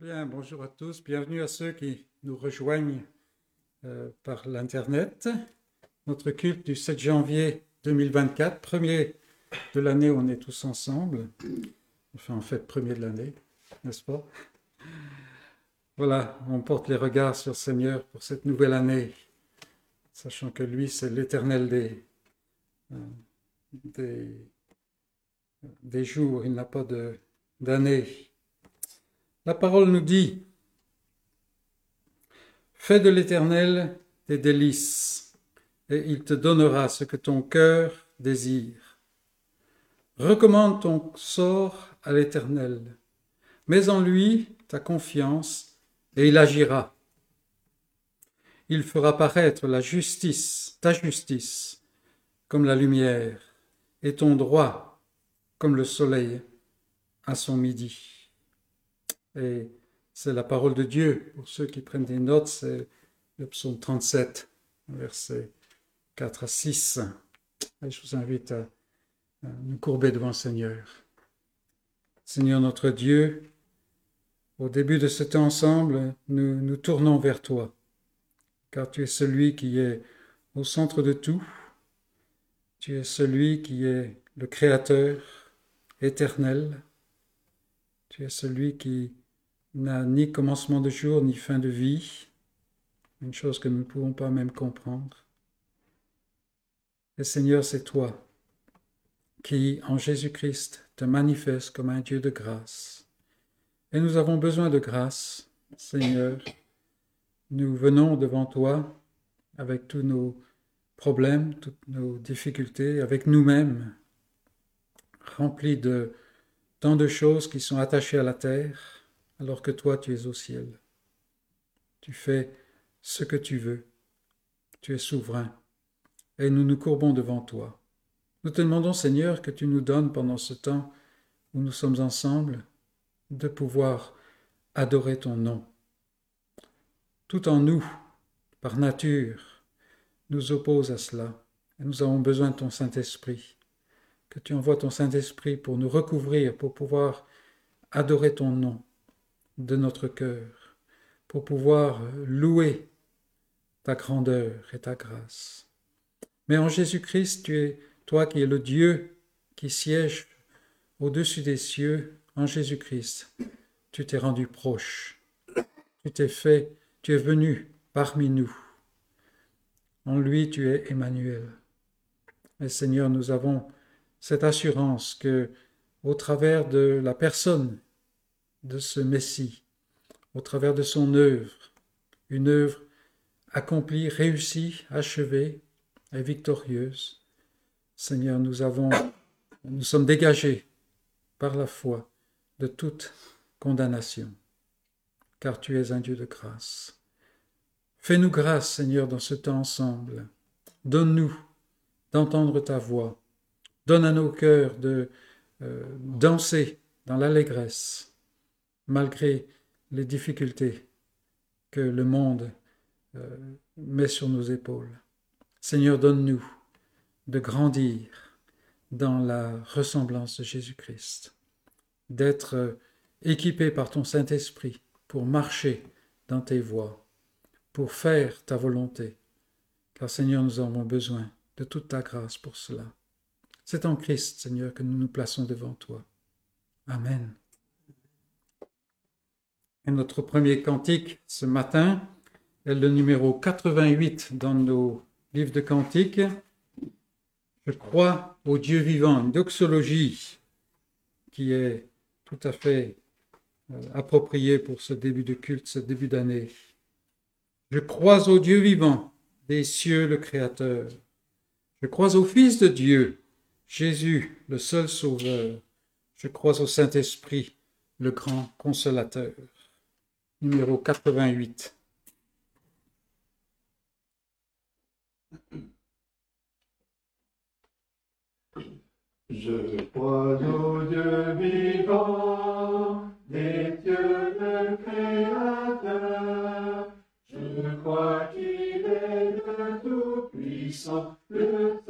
Bien, bonjour à tous. Bienvenue à ceux qui nous rejoignent euh, par l'Internet. Notre culte du 7 janvier 2024, premier de l'année où on est tous ensemble. Enfin, en fait, premier de l'année, n'est-ce pas? Voilà, on porte les regards sur le Seigneur pour cette nouvelle année, sachant que lui, c'est l'éternel des, euh, des, des jours, il n'a pas d'année. La parole nous dit, Fais de l'Éternel tes délices, et il te donnera ce que ton cœur désire. Recommande ton sort à l'Éternel, mets en lui ta confiance, et il agira. Il fera paraître la justice, ta justice, comme la lumière, et ton droit comme le soleil à son midi. Et c'est la parole de Dieu. Pour ceux qui prennent des notes, c'est le psaume 37, versets 4 à 6. Et je vous invite à, nous courber devant le Seigneur. Seigneur notre Dieu, au début de ce temps ensemble, nous nous tournons vers toi, car tu es celui qui est au centre de tout. Tu es celui qui est le Créateur éternel. Tu es celui qui n'a ni commencement de jour ni fin de vie, une chose que nous ne pouvons pas même comprendre. Et Seigneur, c'est toi qui, en Jésus-Christ, te manifeste comme un Dieu de grâce. Et nous avons besoin de grâce, Seigneur. Nous venons devant toi avec tous nos problèmes, toutes nos difficultés, avec nous-mêmes, remplis de tant de choses qui sont attachées à la terre, alors que toi tu es au ciel. Tu fais ce que tu veux. Tu es souverain. Et nous nous courbons devant toi. Nous te demandons, Seigneur, que tu nous donnes pendant ce temps où nous sommes ensemble, de pouvoir adorer ton nom. Tout en nous, par nature, nous oppose à cela. Et nous avons besoin de ton Saint-Esprit. Que tu envoies ton Saint-Esprit pour nous recouvrir, pour pouvoir adorer ton nom de notre cœur pour pouvoir louer ta grandeur et ta grâce. Mais en Jésus-Christ, tu es toi qui es le Dieu qui siège au-dessus des cieux, en Jésus-Christ, tu t'es rendu proche. Tu t'es fait, tu es venu parmi nous. En lui, tu es Emmanuel. Et Seigneur, nous avons cette assurance que, au travers de la personne de ce Messie au travers de son œuvre, une œuvre accomplie, réussie, achevée et victorieuse. Seigneur, nous avons, nous sommes dégagés par la foi de toute condamnation, car tu es un Dieu de grâce. Fais-nous grâce, Seigneur, dans ce temps ensemble. Donne-nous d'entendre ta voix. Donne à nos cœurs de euh, danser dans l'allégresse malgré les difficultés que le monde euh, met sur nos épaules. Seigneur, donne-nous de grandir dans la ressemblance de Jésus-Christ, d'être euh, équipés par ton Saint-Esprit pour marcher dans tes voies, pour faire ta volonté, car Seigneur, nous avons besoin de toute ta grâce pour cela. C'est en Christ, Seigneur, que nous nous plaçons devant toi. Amen notre premier cantique ce matin est le numéro 88 dans nos livres de cantiques. Je crois au Dieu vivant, une doxologie qui est tout à fait euh, appropriée pour ce début de culte, ce début d'année. Je crois au Dieu vivant, des cieux le Créateur. Je crois au Fils de Dieu, Jésus, le seul Sauveur. Je crois au Saint-Esprit, le grand consolateur numéro 88. Je crois au Dieu vivant, des dieux le Créateur. Je crois qu'il est le Tout-Puissant, le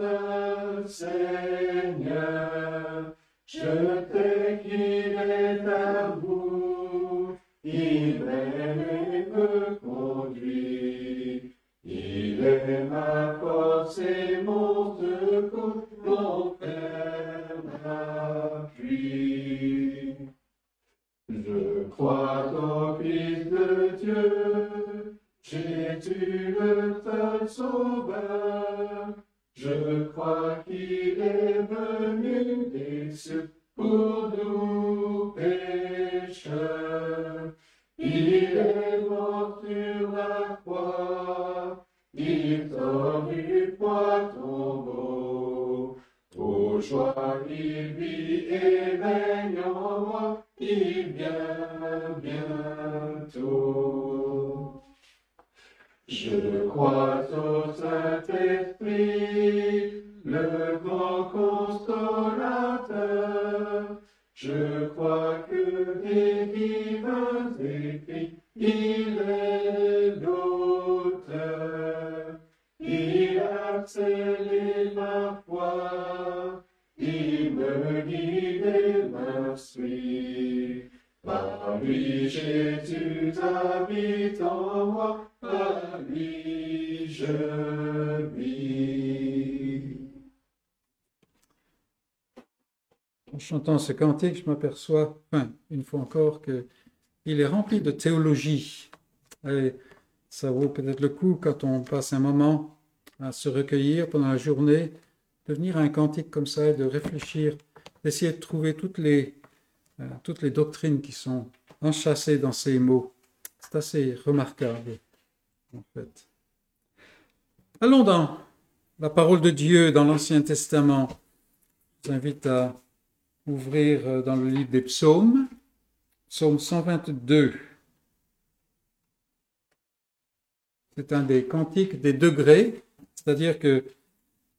ce cantique, je m'aperçois, enfin, une fois encore, que il est rempli de théologie. Et ça vaut peut-être le coup, quand on passe un moment à se recueillir pendant la journée, de venir à un cantique comme ça et de réfléchir, d'essayer de trouver toutes les, euh, toutes les doctrines qui sont enchâssées dans ces mots. C'est assez remarquable, en fait. Allons dans la parole de Dieu dans l'Ancien Testament. Je vous invite à ouvrir euh, dans le livre des psaumes, psaume 122. C'est un des cantiques des degrés, c'est-à-dire que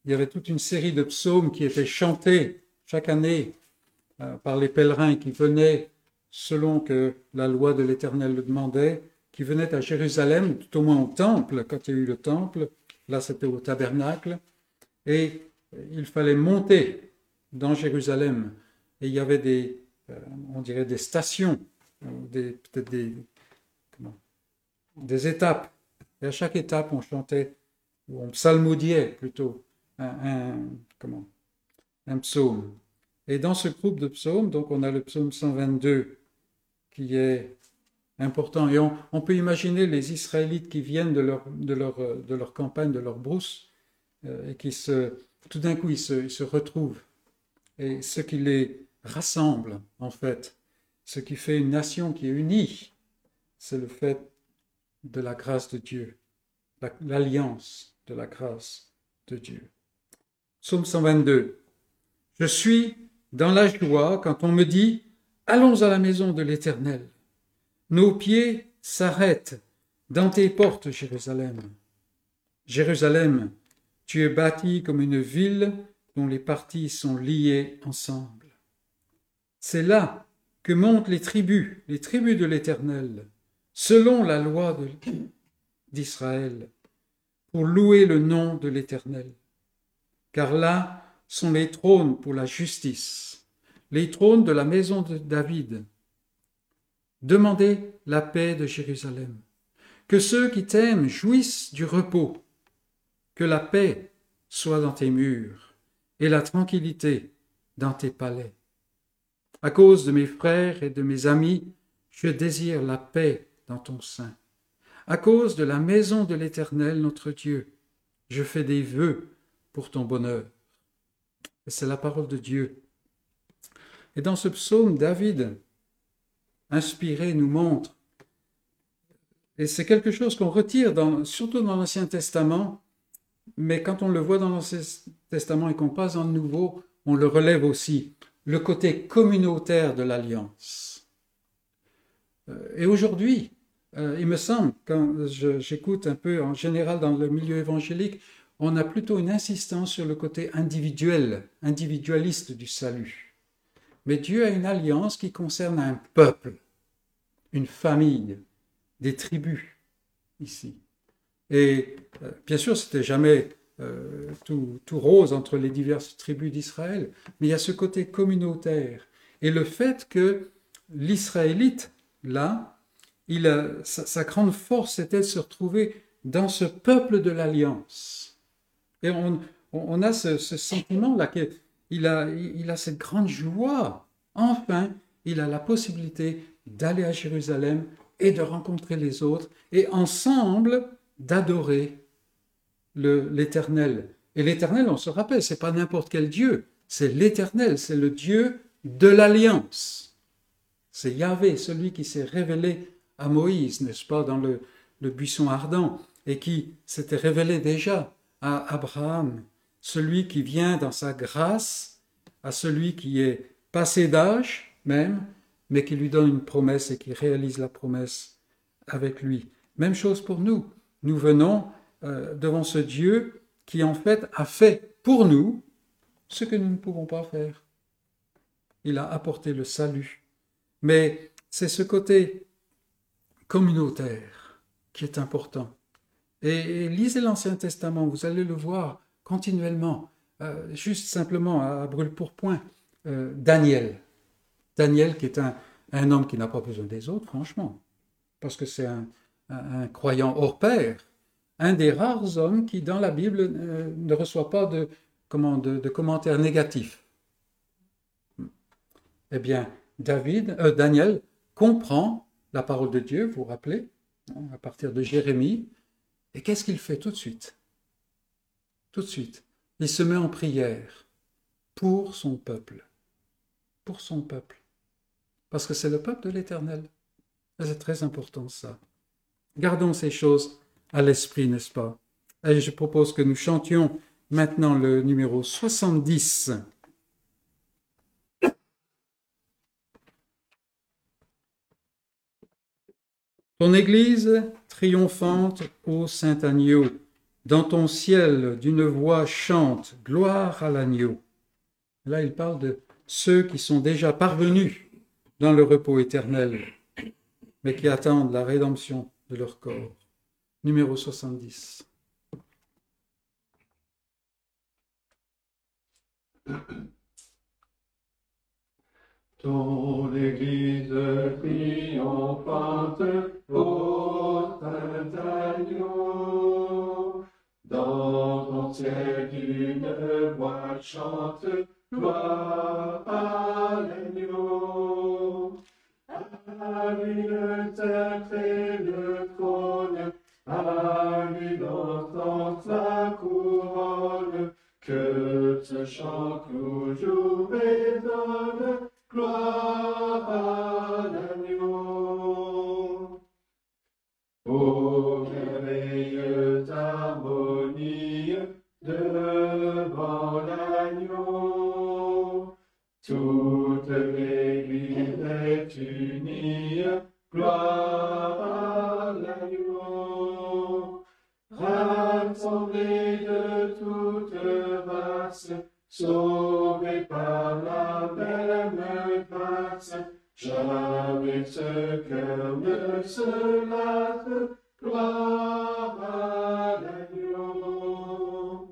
il y avait toute une série de psaumes qui étaient chantés chaque année euh, par les pèlerins qui venaient, selon que la loi de l'Éternel le demandait, qui venaient à Jérusalem, tout au moins au temple, quand il y a eu le temple, là c'était au tabernacle, et il fallait monter dans Jérusalem. Et il y avait des, euh, on dirait des stations, des, peut-être des, des étapes. Et à chaque étape, on chantait, ou on psalmodiait plutôt, un, comment, un psaume. Et dans ce groupe de psaumes, donc on a le psaume 122 qui est important. Et on, peut imaginer les Israélites qui viennent de leur, de leur, de leur campagne, de leur brousse, euh, et qui se, tout d'un coup, ils se, ils se retrouvent. Et ce qui les rassemble, en fait, ce qui fait une nation qui est unie, c'est le fait de la grâce de Dieu, l'alliance de la grâce de Dieu. Psaume 122. Je suis dans la joie quand on me dit Allons à la maison de l'Éternel. Nos pieds s'arrêtent dans tes portes, Jérusalem. Jérusalem, tu es bâtie comme une ville dont les parties sont liées ensemble. C'est là que montent les tribus, les tribus de l'Éternel, selon la loi d'Israël, pour louer le nom de l'Éternel. Car là sont les trônes pour la justice, les trônes de la maison de David. Demandez la paix de Jérusalem. Que ceux qui t'aiment jouissent du repos. Que la paix soit dans tes murs et la tranquillité dans tes palais. À cause de mes frères et de mes amis, je désire la paix dans ton sein. À cause de la maison de l'Éternel notre Dieu, je fais des vœux pour ton bonheur. C'est la parole de Dieu. Et dans ce psaume, David, inspiré, nous montre, et c'est quelque chose qu'on retire surtout dans l'Ancien Testament, mais quand on le voit dans l'Ancien Testament et qu'on passe dans le Nouveau, on le relève aussi le côté communautaire de l'alliance. Euh, et aujourd'hui, euh, il me semble, quand j'écoute un peu en général dans le milieu évangélique, on a plutôt une insistance sur le côté individuel, individualiste du salut. Mais Dieu a une alliance qui concerne un peuple, une famille, des tribus ici. Et euh, bien sûr, c'était jamais euh, tout, rose entre les diverses tribus d'Israël, mais il y a ce côté communautaire. Et le fait que l'Israélite, là, il a, sa, grande force c'était de se retrouver dans ce peuple de l'Alliance. Et on, on, a ce, sentiment-là qu'il a, il a cette grande joie. Enfin, il a la possibilité d'aller à Jérusalem et de rencontrer les autres et ensemble d'adorer l'Éternel. Et l'Éternel, on se rappelle, c'est pas n'importe quel Dieu, c'est l'Éternel, c'est le Dieu de l'alliance. C'est Yahvé, celui qui s'est révélé à Moïse, n'est-ce pas, dans le, le buisson ardent, et qui s'était révélé déjà à Abraham, celui qui vient dans sa grâce à celui qui est passé d'âge même, mais qui lui donne une promesse et qui réalise la promesse avec lui. Même chose pour nous. Nous venons euh, devant ce Dieu qui en fait a fait pour nous ce que nous ne pouvons pas faire. Il a apporté le salut. Mais c'est ce côté communautaire qui est important. Et, lisez l'Ancien Testament, vous allez le voir continuellement, euh, juste simplement à, brûle pour point. Euh, Daniel. Daniel qui est un, homme qui n'a pas besoin des autres, franchement, parce que c'est un, un, croyant hors pair, un des rares hommes qui, dans la Bible, euh, ne reçoit pas de, comment, de, commentaires négatifs. Eh bien, David, euh, Daniel comprend la parole de Dieu, vous vous rappelez, hein, à partir de Jérémie, et qu'est-ce qu'il fait tout de suite? Tout de suite, il se met en prière pour son peuple, pour son peuple, parce que c'est le peuple de l'Éternel. C'est très important ça. Gardons ces choses à l'esprit, n'est-ce pas? Et je propose que nous chantions maintenant le numéro 70. Ton Église triomphante, ô Saint Agneau, dans ton ciel d'une voix chante gloire à l'agneau. Là, il parle de ceux qui sont déjà parvenus dans le repos éternel, mais qui attendent la rédemption de leur corps. Numéro 70. Ton église triomphante, ô saint agneau, dans ton ciel d'une voix chante, gloire à l'agneau. À lui le sceptre et à lui l'entente la couronne, que ce chant toujours résonne, gloire à race, sauvés par la même grâce, jamais ce cœur ne se lasse, gloire à l'agneau.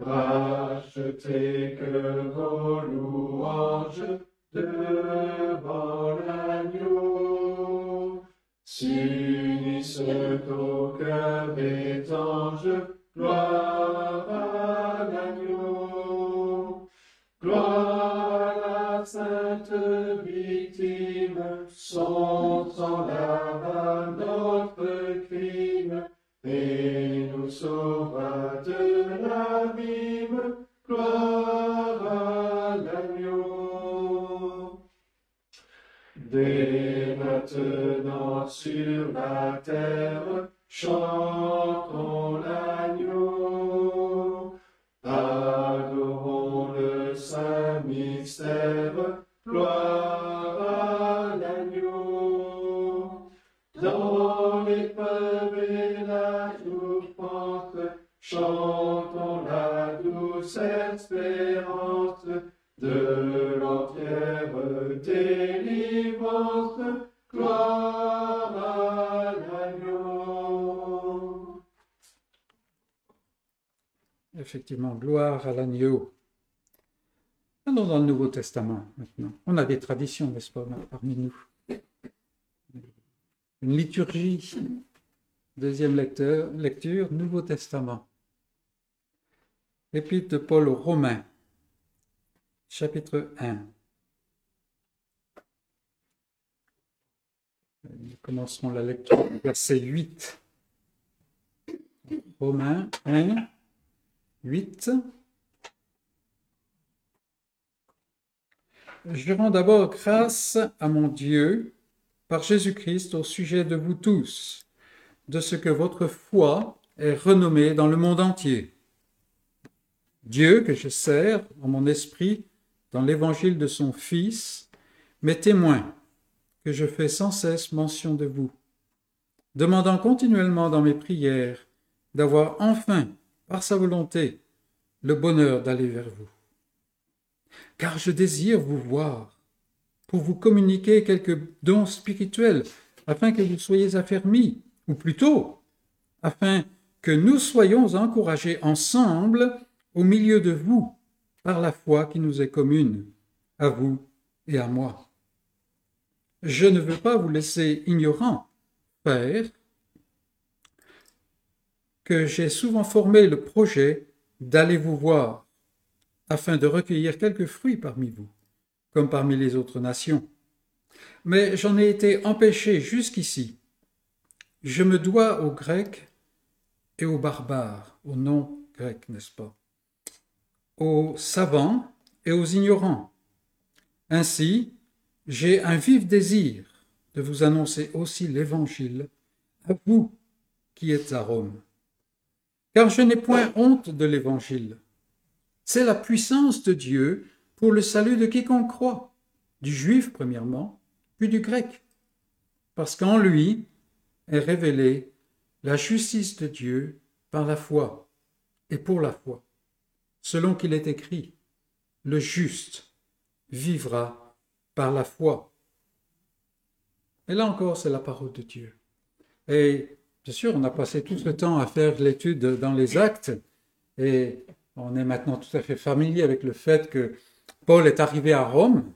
Rachetés que vos louanges devant l'agneau, s'unissent au cœur des anges, gloire sainte victime, son sang notre crime, et nous sauva de l'abîme, gloire à l'agneau. Dès maintenant sur la terre, chantons douce espérance de l'entière délivrance, gloire à l'agneau. Effectivement, gloire à l'agneau. Allons dans le Nouveau Testament maintenant. On a des traditions, n'est-ce pas, parmi nous? Une liturgie. Deuxième lecture, Nouveau Testament. Épître de Paul aux Romains, chapitre 1. Nous commencerons la lecture du verset 8. Romains 1, 8. Je rends d'abord grâce à mon Dieu par Jésus-Christ au sujet de vous tous, de ce que votre foi est renommée dans le monde entier. Dieu que je sers en mon esprit dans l'évangile de son Fils m'est témoin que je fais sans cesse mention de vous, demandant continuellement dans mes prières d'avoir enfin, par sa volonté, le bonheur d'aller vers vous. Car je désire vous voir pour vous communiquer quelques dons spirituels afin que vous soyez affermis, ou plutôt, afin que nous soyons encouragés ensemble au milieu de vous par la foi qui nous est commune, à vous et à moi. Je ne veux pas vous laisser ignorant, Père, que j'ai souvent formé le projet d'aller vous voir afin de recueillir quelques fruits parmi vous, comme parmi les autres nations. Mais j'en ai été empêché jusqu'ici. Je me dois aux Grecs et aux barbares, aux non-Grecs, n'est-ce pas, aux savants et aux ignorants. Ainsi, j'ai un vif désir de vous annoncer aussi l'Évangile à vous qui êtes à Rome car je n'ai point honte de l'Évangile. C'est la puissance de Dieu pour le salut de quiconque croit, du juif premièrement, puis du grec, parce qu'en lui est révélée la justice de Dieu par la foi et pour la foi, selon qu'il est écrit, le juste vivra par la foi. Et là encore, c'est la parole de Dieu. Et Bien sûr, on a passé tout ce temps à faire l'étude dans les actes et on est maintenant tout à fait familier avec le fait que Paul est arrivé à Rome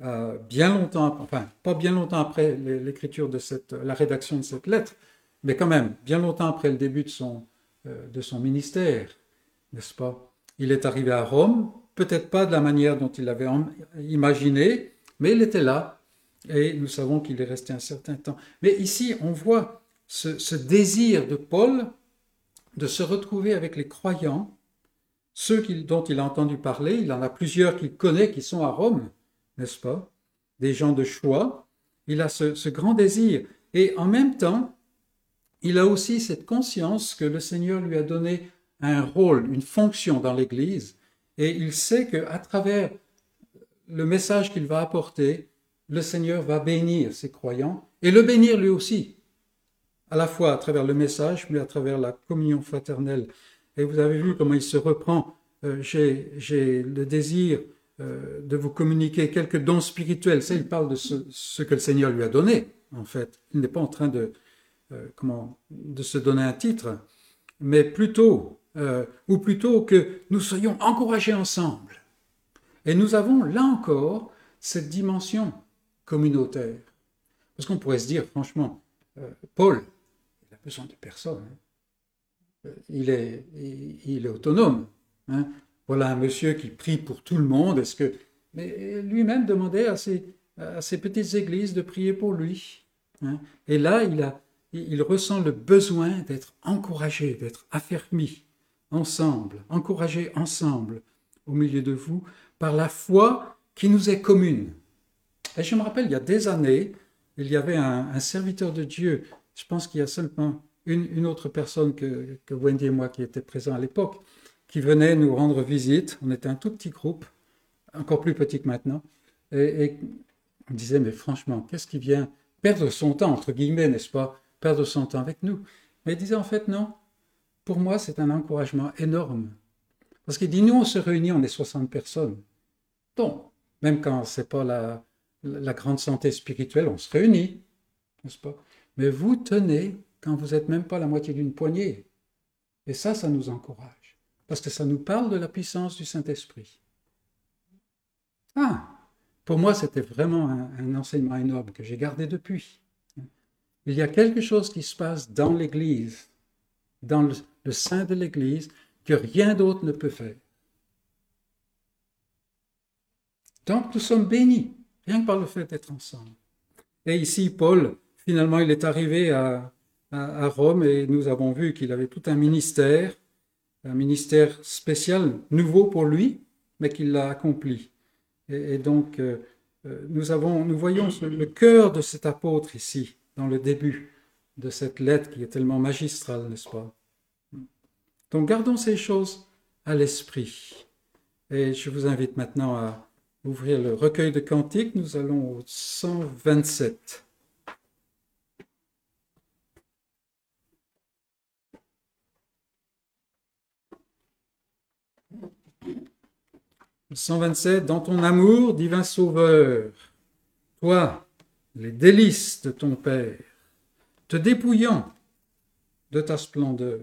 euh, bien longtemps, enfin pas bien longtemps après l'écriture de cette, la rédaction de cette lettre, mais quand même bien longtemps après le début de son, euh, de son ministère, n'est-ce pas? Il est arrivé à Rome, peut-être pas de la manière dont il l'avait imaginé, mais il était là et nous savons qu'il est resté un certain temps. Mais ici, on voit ce, désir de Paul de se retrouver avec les croyants, ceux dont il a entendu parler, il en a plusieurs qu'il connaît qui sont à Rome, n'est-ce pas? Des gens de choix. Il a ce, ce grand désir. Et en même temps, il a aussi cette conscience que le Seigneur lui a donné un rôle, une fonction dans l'Église, et il sait qu'à travers le message qu'il va apporter, le Seigneur va bénir ses croyants et le bénir lui aussi à la fois à travers le message, mais à travers la communion fraternelle. Et vous avez vu comment il se reprend. Euh, j'ai le désir euh, de vous communiquer quelques dons spirituels. Ça, il parle de ce, que le Seigneur lui a donné, en fait. Il n'est pas en train de, euh, comment, de se donner un titre, mais plutôt, ou plutôt que nous soyons encouragés ensemble. Et nous avons, là encore, cette dimension communautaire. Parce qu'on pourrait se dire, franchement, Paul, besoin de personne. Hein. Il est, il est autonome. Hein. Voilà un monsieur qui prie pour tout le monde. Est-ce que, mais lui-même demandait à ses, à ses petites églises de prier pour lui. Hein. Et là, il, a, il ressent le besoin d'être encouragé, d'être affermi ensemble, encouragé ensemble au milieu de vous par la foi qui nous est commune. Et je me rappelle, il y a des années, il y avait un, serviteur de Dieu je pense qu'il y a seulement une, autre personne que, Wendy et moi qui était présents à l'époque, qui venait nous rendre visite. On était un tout petit groupe, encore plus petit que maintenant. Et, on disait, mais franchement, qu'est-ce qui vient perdre son temps, entre guillemets, n'est-ce pas? Perdre son temps avec nous. Mais il disait, en fait, non. Pour moi, c'est un encouragement énorme. Parce qu'il dit, nous, on se réunit, on est 60 personnes. Bon, même quand c'est pas la, la grande santé spirituelle, on se réunit, n'est-ce pas? Mais vous tenez quand vous n'êtes même pas la moitié d'une poignée. Et ça, ça nous encourage, parce que ça nous parle de la puissance du Saint-Esprit. Ah, pour moi, c'était vraiment un, enseignement énorme que j'ai gardé depuis. Il y a quelque chose qui se passe dans l'Église, dans le, sein de l'Église, que rien d'autre ne peut faire. Donc nous sommes bénis, rien que par le fait d'être ensemble. Et ici, Paul Finalement, il est arrivé à, à, Rome et nous avons vu qu'il avait tout un ministère, un ministère spécial, nouveau pour lui, mais qu'il l'a accompli. Et, donc, euh, euh, nous, avons, nous voyons le cœur de cet apôtre ici, dans le début de cette lettre qui est tellement magistrale, n'est-ce pas? Donc, gardons ces choses à l'esprit. Et je vous invite maintenant à ouvrir le recueil de cantiques. Nous allons au 127. 127, dans ton amour, divin Sauveur, toi, les délices de ton Père, te dépouillant de ta splendeur,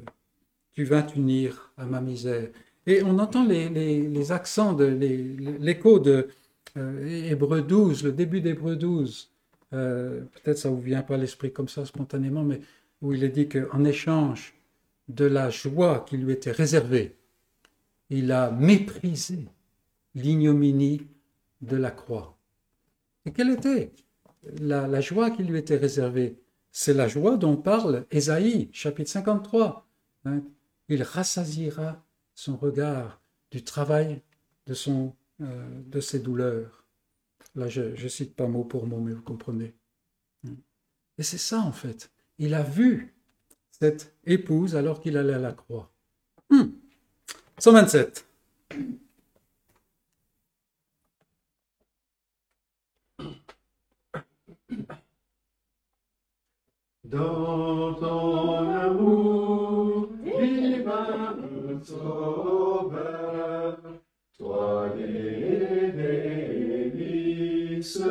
tu vas t'unir à ma misère. Et on entend les, accents, de, l'écho de euh, Hébreu 12, le début d'Hébreu 12. Euh, peut-être ça vous vient pas à l'esprit comme ça spontanément, mais où il est dit qu'en échange de la joie qui lui était réservée, il a méprisé l'ignominie de la croix. Et quelle était la, joie qui lui était réservée? C'est la joie dont parle Ésaïe, chapitre 53. Hein. Il rassasiera son regard du travail de, son, euh, de ses douleurs. Là, je ne cite pas mot pour mot, mais vous comprenez. Et c'est ça, en fait. Il a vu cette épouse alors qu'il allait à la croix. 127. Dans ton amour, divin sauveur, toi délices,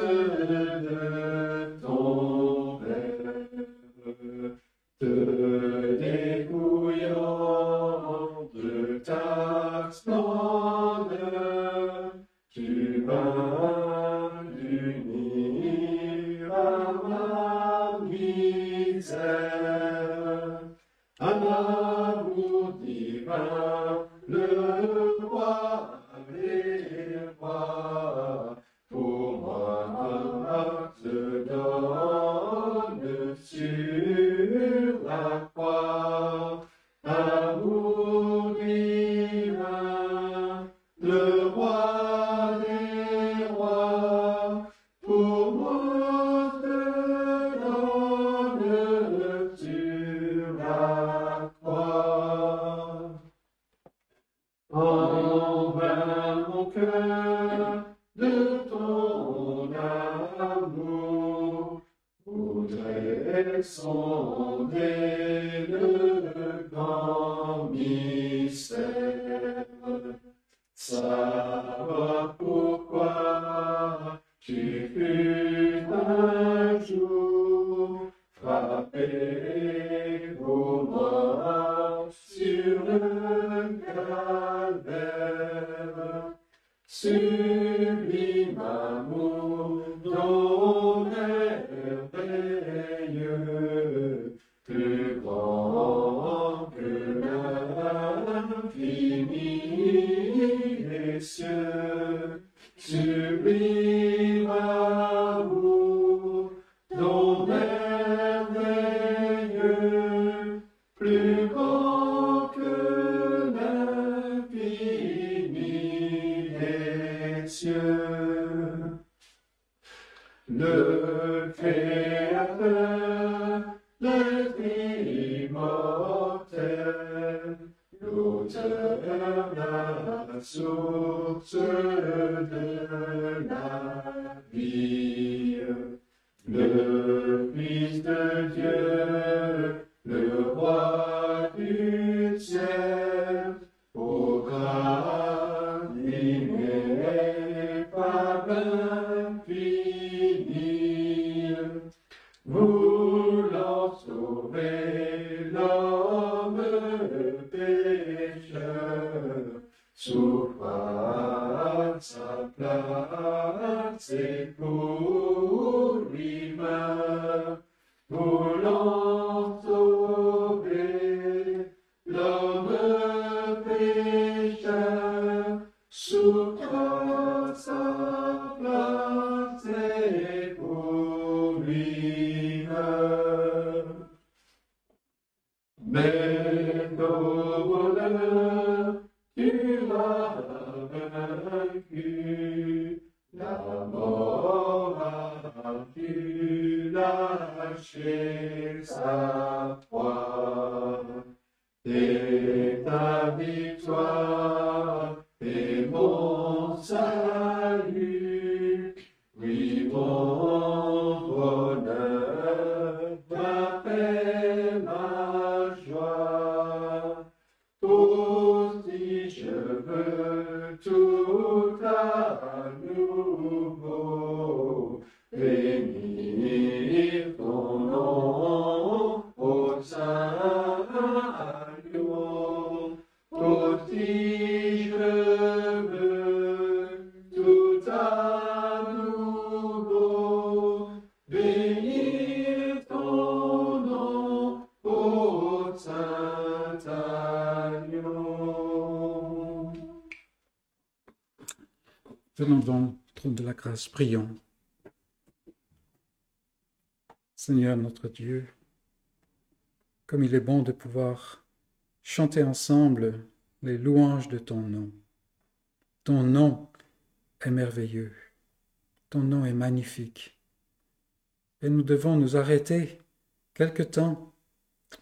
Oh, Lord. Prions. Seigneur notre Dieu, comme il est bon de pouvoir chanter ensemble les louanges de ton nom. Ton nom est merveilleux, ton nom est magnifique. Et nous devons nous arrêter quelque temps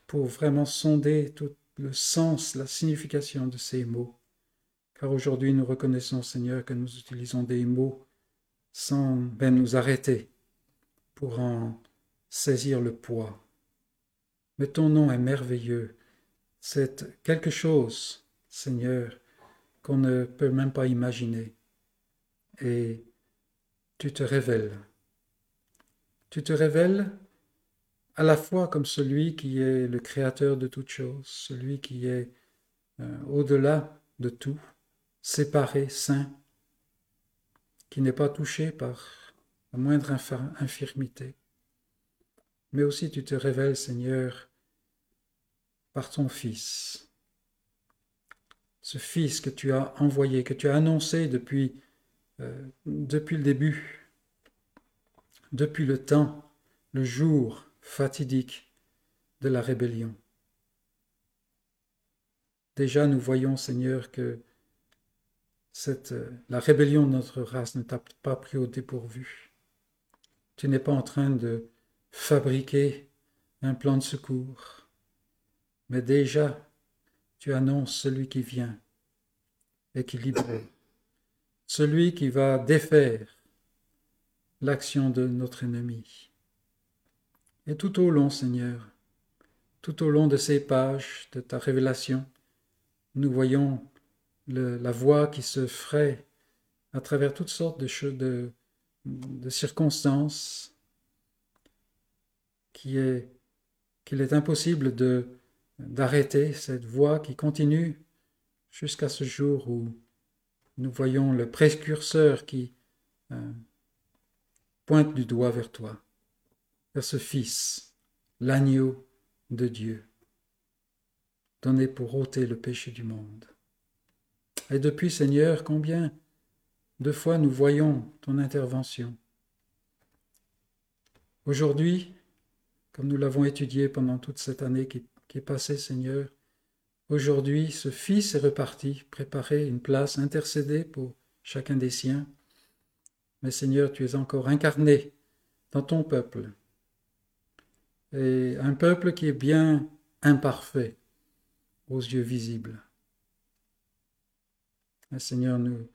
pour vraiment sonder tout le sens, la signification de ces mots. Car aujourd'hui nous reconnaissons, Seigneur, que nous utilisons des mots sans même nous arrêter pour en saisir le poids. Mais ton nom est merveilleux. C'est quelque chose, Seigneur, qu'on ne peut même pas imaginer. Et tu te révèles. Tu te révèles à la fois comme celui qui est le créateur de toutes choses, celui qui est euh, au-delà de tout, séparé, saint, qui n'est pas touché par la moindre infirmité. Mais aussi tu te révèles, Seigneur, par ton Fils. Ce Fils que tu as envoyé, que tu as annoncé depuis, euh, depuis le début, depuis le temps, le jour fatidique de la rébellion. Déjà, nous voyons, Seigneur, que cette, la rébellion de notre race ne t'a pas pris au dépourvu. Tu n'es pas en train de fabriquer un plan de secours, mais déjà tu annonces celui qui vient et qui libère, celui qui va défaire l'action de notre ennemi. Et tout au long, Seigneur, tout au long de ces pages de ta révélation, nous voyons le, la voie qui se ferait à travers toutes sortes de, de, de circonstances, qui est qu'il est impossible d'arrêter cette voie qui continue jusqu'à ce jour où nous voyons le précurseur qui euh, pointe du doigt vers toi, vers ce Fils, l'agneau de Dieu, donné pour ôter le péché du monde. Et depuis, Seigneur, combien de fois nous voyons ton intervention? Aujourd'hui, comme nous l'avons étudié pendant toute cette année qui, est passée, Seigneur, aujourd'hui, ce Fils est reparti, préparer une place, intercéder pour chacun des siens. Mais Seigneur, tu es encore incarné dans ton peuple. Et un peuple qui est bien imparfait aux yeux visibles. Seigneur, nous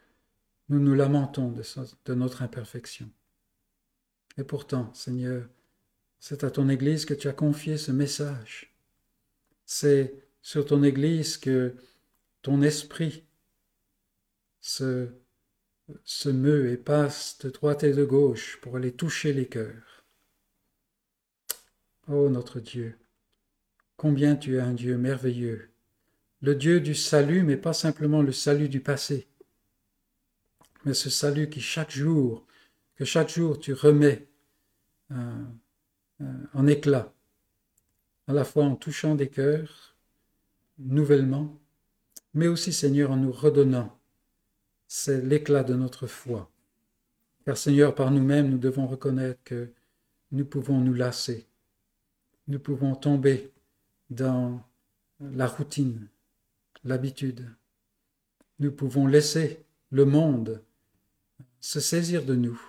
nous, lamentons de, de notre imperfection. Et pourtant, Seigneur, c'est à ton Église que tu as confié ce message. C'est sur ton Église que ton esprit se, se meut et passe de droite et de gauche pour aller toucher les cœurs. Ô oh, notre Dieu, combien tu es un Dieu merveilleux, le Dieu du salut, mais pas simplement le salut du passé, mais ce salut qui chaque jour, que chaque jour tu remets euh, euh, en éclat, à la fois en touchant des cœurs, nouvellement, mais aussi, Seigneur, en nous redonnant. C'est l'éclat de notre foi. Car, Seigneur, par nous-mêmes, nous devons reconnaître que nous pouvons nous lasser. Nous pouvons tomber dans la routine, l'habitude. Nous pouvons laisser le monde se saisir de nous.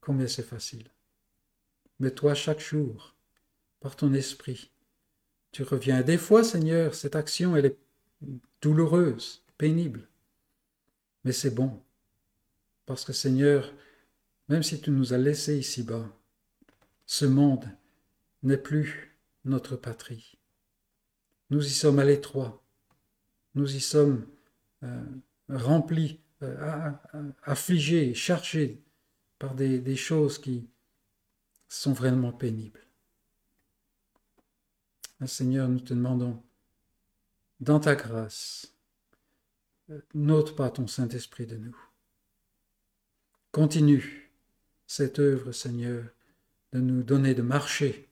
Combien c'est facile. Mais toi, chaque jour, par ton esprit, tu reviens. Des fois, Seigneur, cette action, elle est douloureuse, pénible. Mais c'est bon. Parce que, Seigneur, même si tu nous as laissés ici-bas, ce monde n'est plus notre patrie. Nous y sommes à l'étroit. Nous y sommes euh, remplis, euh, affligés, chargés par des, choses qui sont vraiment pénibles. Seigneur, nous te demandons, dans ta grâce, euh, n'ôte pas ton Saint-Esprit de nous. Continue cette œuvre, Seigneur, de nous donner de marcher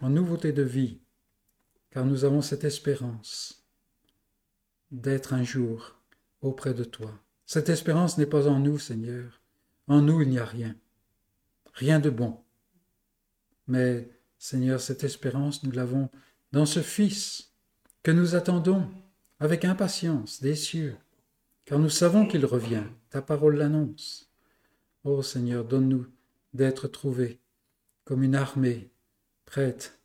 en nouveauté de vie, car nous avons cette espérance d'être un jour auprès de toi. Cette espérance n'est pas en nous, Seigneur. En nous, il n'y a rien. Rien de bon. Mais, Seigneur, cette espérance, nous l'avons dans ce Fils que nous attendons avec impatience des cieux, car nous savons qu'il revient, ta parole l'annonce. Ô Seigneur, donne-nous d'être trouvés comme une armée prête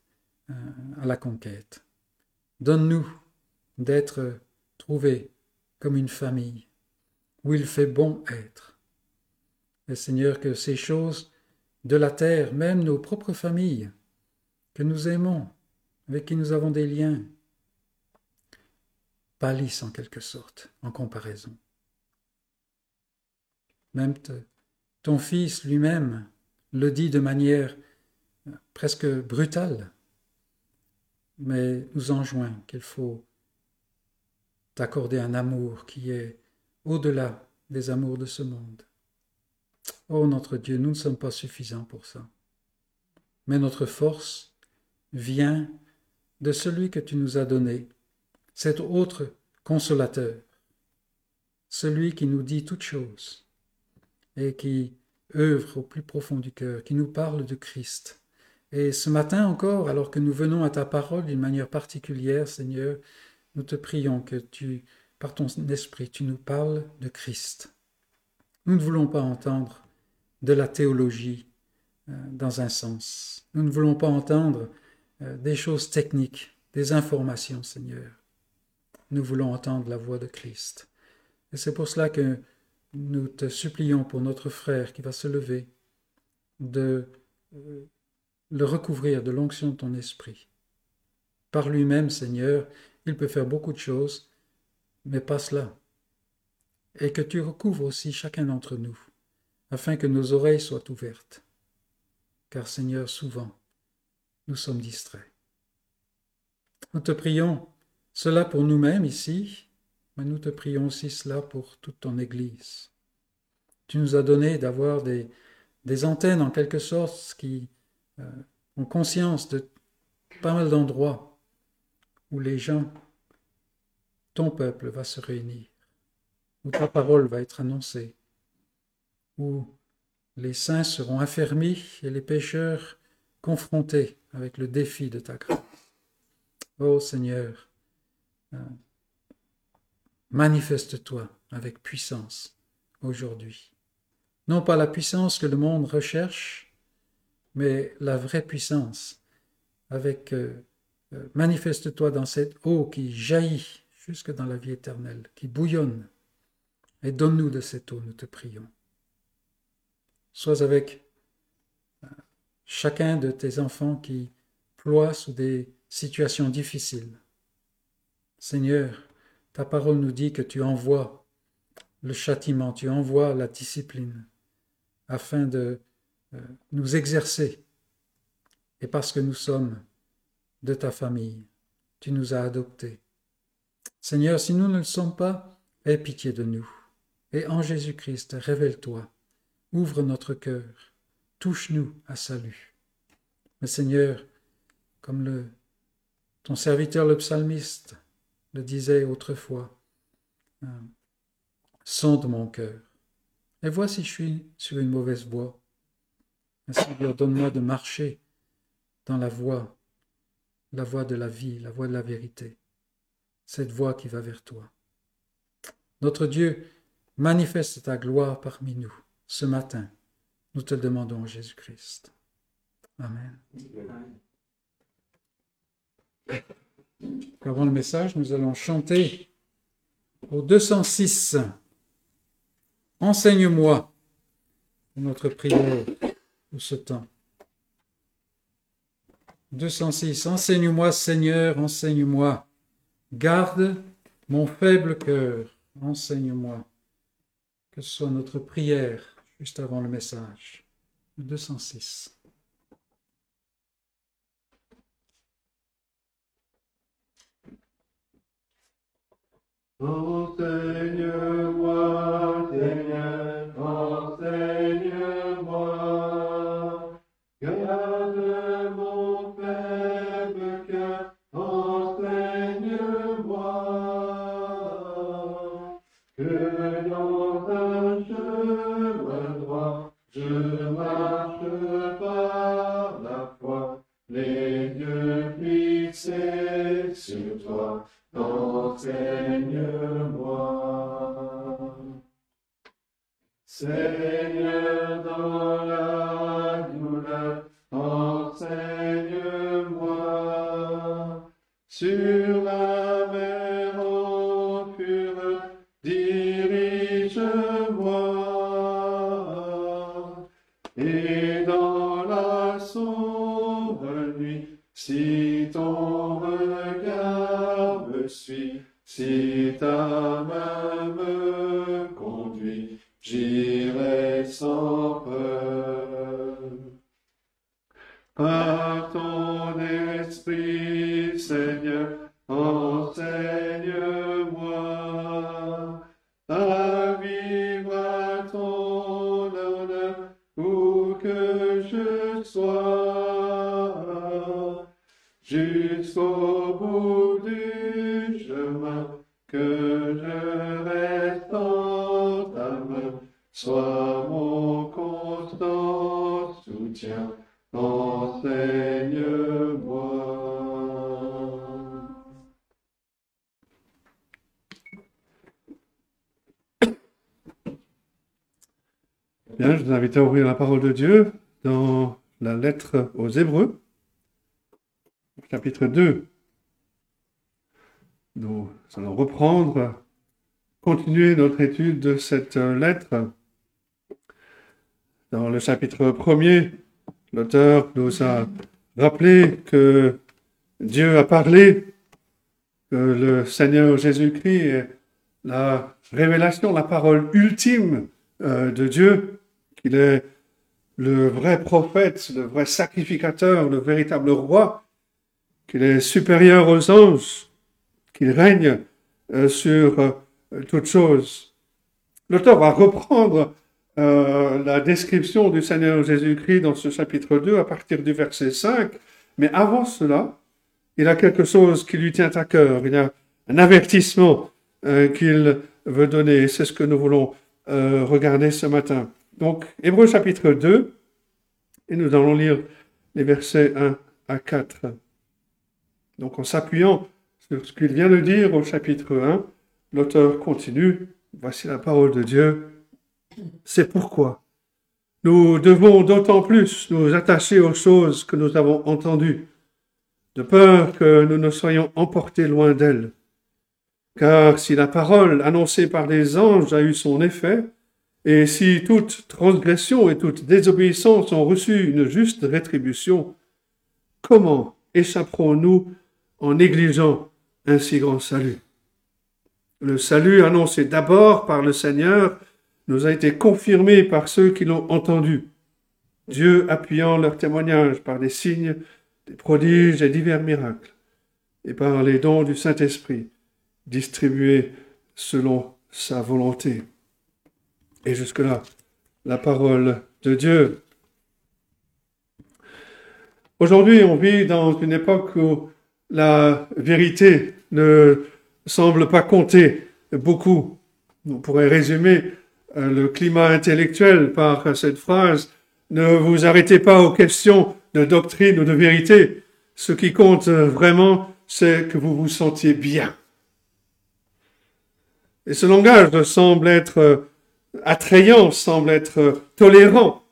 euh, à la conquête. Donne-nous d'être trouvés comme une famille où il fait bon être. Et Seigneur, que ces choses de la terre, même nos propres familles, que nous aimons, avec qui nous avons des liens, pâlissent en quelque sorte en comparaison. Même ton Fils lui-même le dit de manière presque brutale, mais nous enjoint qu'il faut t'accorder un amour qui est au-delà des amours de ce monde. Oh notre Dieu, nous ne sommes pas suffisants pour ça. Mais notre force vient de celui que tu nous as donné, cet autre consolateur, celui qui nous dit toutes choses et qui œuvre au plus profond du cœur, qui nous parle de Christ. Et ce matin encore, alors que nous venons à ta parole d'une manière particulière, Seigneur, nous te prions que tu, par ton esprit, tu nous parles de Christ. Nous ne voulons pas entendre de la théologie euh, dans un sens. Nous ne voulons pas entendre euh, des choses techniques, des informations, Seigneur. Nous voulons entendre la voix de Christ. Et c'est pour cela que nous te supplions pour notre frère qui va se lever, de euh, le recouvrir de l'onction de ton esprit. Par lui-même, Seigneur, il peut faire beaucoup de choses, mais pas cela. Et que tu recouvres aussi chacun d'entre nous, afin que nos oreilles soient ouvertes. Car Seigneur, souvent, nous sommes distraits. Nous te prions cela pour nous-mêmes ici, mais nous te prions aussi cela pour toute ton Église. Tu nous as donné d'avoir des, antennes en quelque sorte qui euh, ont conscience de pas mal d'endroits où les gens, ton peuple va se réunir, où ta parole va être annoncée, où les saints seront affermis et les pécheurs confrontés avec le défi de ta grâce. Ô Seigneur, euh, manifeste-toi avec puissance aujourd'hui. Non pas la puissance que le monde recherche, mais la vraie puissance. Avec euh, manifeste-toi dans cette eau qui jaillit jusque dans la vie éternelle, qui bouillonne. Et donne-nous de cette eau, nous te prions. Sois avec chacun de tes enfants qui ploient sous des situations difficiles. Seigneur, ta parole nous dit que tu envoies le châtiment, tu envoies la discipline afin de euh, nous exercer. Et parce que nous sommes de ta famille, tu nous as adoptés. Seigneur, si nous ne le sommes pas, aie pitié de nous. Et en Jésus-Christ, révèle-toi, ouvre notre cœur, touche-nous à salut. Mais Seigneur, comme le, ton serviteur le psalmiste le disait autrefois, euh, sonde mon cœur, et vois si je suis sur une mauvaise voie. Seigneur, donne-moi de marcher dans la voie, la voie de la vie, la voie de la vérité. cette voie qui va vers toi. Notre Dieu, manifeste ta gloire parmi nous ce matin. Nous te le demandons, Jésus-Christ. Amen. Avant le message, nous allons chanter au 206. Enseigne-moi notre prière pour ce temps. 206. Enseigne-moi, Seigneur, enseigne-moi. Garde mon faible cœur, enseigne-moi. Que ce soit notre prière juste avant le message. 206. Enseigne-moi, Seigneur, enseigne-moi. Enseigne-moi. Seigneur, dans la douleur, enseigne-moi. Sur si ta main me conduit, j'irai sans peur. Par ton esprit, Seigneur, enseigne-moi à vivre à ton honneur où que je sois, jusqu'au bout sois mon constant soutien, enseigne-moi. Bien, je vous invite à ouvrir la parole de Dieu dans la lettre aux Hébreux, chapitre 2. Nous allons reprendre, continuer notre étude de cette lettre. Dans le chapitre 1er, l'auteur nous a rappelé que Dieu a parlé, que le Seigneur Jésus-Christ est la révélation, la parole ultime euh, de Dieu, qu'il est le vrai prophète, le vrai sacrificateur, le véritable roi, qu'il est supérieur aux anges, qu'il règne euh, sur euh, toutes choses. L'auteur va reprendre euh, la description du Seigneur Jésus-Christ dans ce chapitre 2 à partir du verset 5, mais avant cela, il a quelque chose qui lui tient à cœur, il a un avertissement euh, qu'il veut donner, c'est ce que nous voulons euh, regarder ce matin. Donc, Hébreu chapitre 2, et nous allons lire les versets 1 à 4. Donc, en s'appuyant sur ce qu'il vient de dire au chapitre 1, l'auteur continue, voici la parole de Dieu, c'est pourquoi nous devons d'autant plus nous attacher aux choses que nous avons entendues, de peur que nous ne soyons emportés loin d'elles. Car si la parole annoncée par les anges a eu son effet, et si toute transgression et toute désobéissance ont reçu une juste rétribution, comment échapperons-nous en négligeant un si grand salut? Le salut annoncé d'abord par le Seigneur nous a été confirmé par ceux qui l'ont entendu, Dieu appuyant leur témoignage par des signes, des prodiges et divers miracles, et par les dons du Saint-Esprit distribués selon sa volonté. Et jusque-là, la parole de Dieu. Aujourd'hui, on vit dans une époque où la vérité ne semble pas compter beaucoup. On pourrait résumer le climat intellectuel par cette phrase Ne vous arrêtez pas aux questions de doctrine ou de vérité. Ce qui compte vraiment, c'est que vous vous sentiez bien. Et ce langage semble être attrayant, semble être tolérant,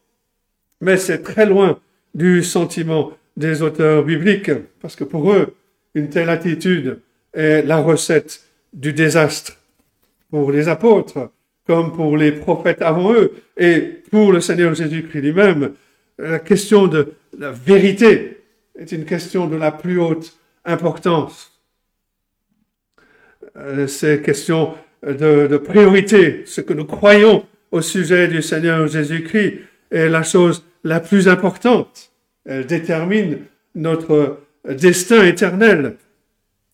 mais c'est très loin du sentiment des auteurs bibliques, parce que pour eux, une telle attitude est la recette du désastre. Pour les apôtres, comme pour les prophètes avant eux, et pour le Seigneur Jésus-Christ lui-même, la question de la vérité est une question de la plus haute importance. Euh, c'est question de, de priorité. Ce que nous croyons au sujet du Seigneur Jésus-Christ est la chose la plus importante. Elle détermine notre destin éternel.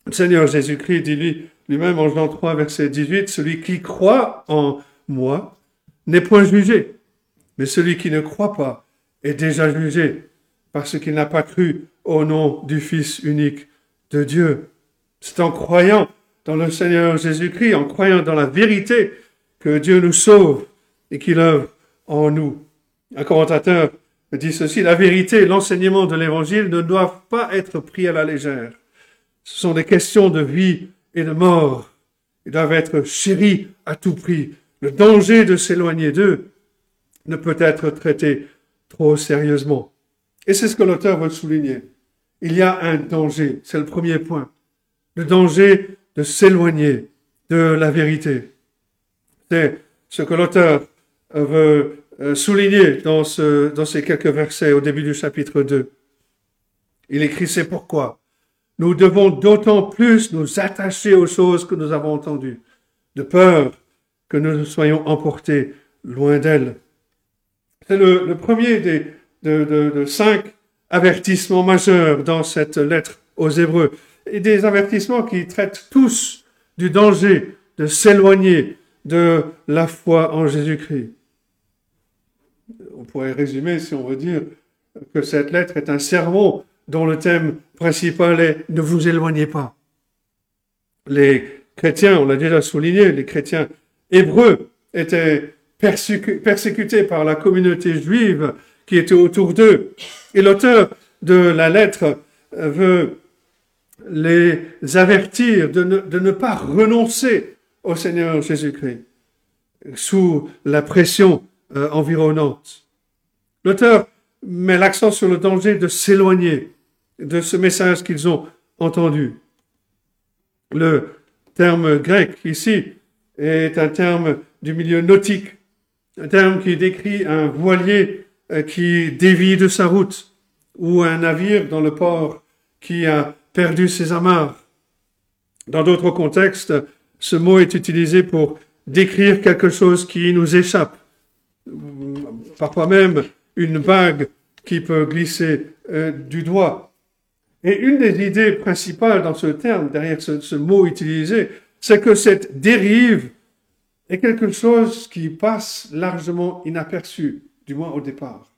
Le Seigneur Jésus-Christ dit lui, lui-même en Jean 3, verset 18, celui qui croit en moi n'est point jugé, mais celui qui ne croit pas est déjà jugé parce qu'il n'a pas cru au nom du Fils unique de Dieu. C'est en croyant dans le Seigneur Jésus-Christ, en croyant dans la vérité que Dieu nous sauve et qu'il œuvre en nous. Un commentateur dit ceci, la vérité l'enseignement de l'Évangile ne doivent pas être pris à la légère. Ce sont des questions de vie et de mort. Ils doivent être chéris à tout prix. Le danger de s'éloigner d'eux ne peut être traité trop sérieusement. Et c'est ce que l'auteur veut souligner. Il y a un danger, c'est le premier point. Le danger de s'éloigner de la vérité. C'est ce que l'auteur veut euh, souligner dans, dans ces quelques versets au début du chapitre 2. Il écrit c'est pourquoi nous devons d'autant plus nous attacher aux choses que nous avons entendues, de peur que nous soyons emportés loin d'elles. C'est le, premier des de, de, de cinq avertissements majeurs dans cette lettre aux Hébreux, et des avertissements qui traitent tous du danger de s'éloigner de la foi en Jésus-Christ on pourrait résumer, si on veut dire, que cette lettre est un sermon dont le thème principal est ne vous éloignez pas. Les chrétiens, on l'a déjà souligné, les chrétiens hébreux étaient persécutés par la communauté juive qui était autour d'eux. Et l'auteur de la lettre veut les avertir de ne, pas renoncer au Seigneur Jésus-Christ sous la pression euh, environnante. L'auteur met l'accent sur le danger de s'éloigner de ce message qu'ils ont entendu. Le terme grec ici est un terme du milieu nautique, un terme qui décrit un voilier euh, qui dévie de sa route ou un navire dans le port qui a perdu ses amarres. Dans d'autres contextes, ce mot est utilisé pour décrire quelque chose qui nous échappe, parfois même une vague qui peut glisser euh, du doigt. Et une des idées principales dans ce terme, derrière ce, ce mot utilisé, c'est que cette dérive est quelque chose qui passe largement inaperçu, du moins au départ.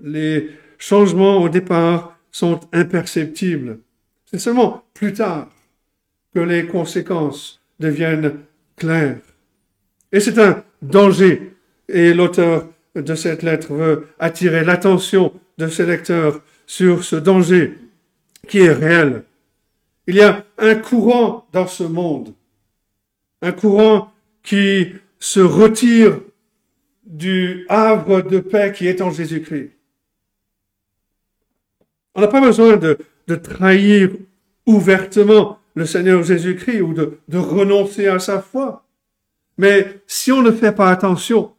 Les changements au départ sont imperceptibles. C'est seulement plus tard que les conséquences deviennent claires. Et c'est un danger. Et l'auteur de cette lettre veut attirer l'attention de ses lecteurs sur ce danger qui est réel. Il y a un courant dans ce monde, un courant qui se retire du havre de paix qui est en Jésus-Christ. On n'a pas besoin de, trahir ouvertement le Seigneur Jésus-Christ ou de renoncer à sa foi. Mais si on ne fait pas attention,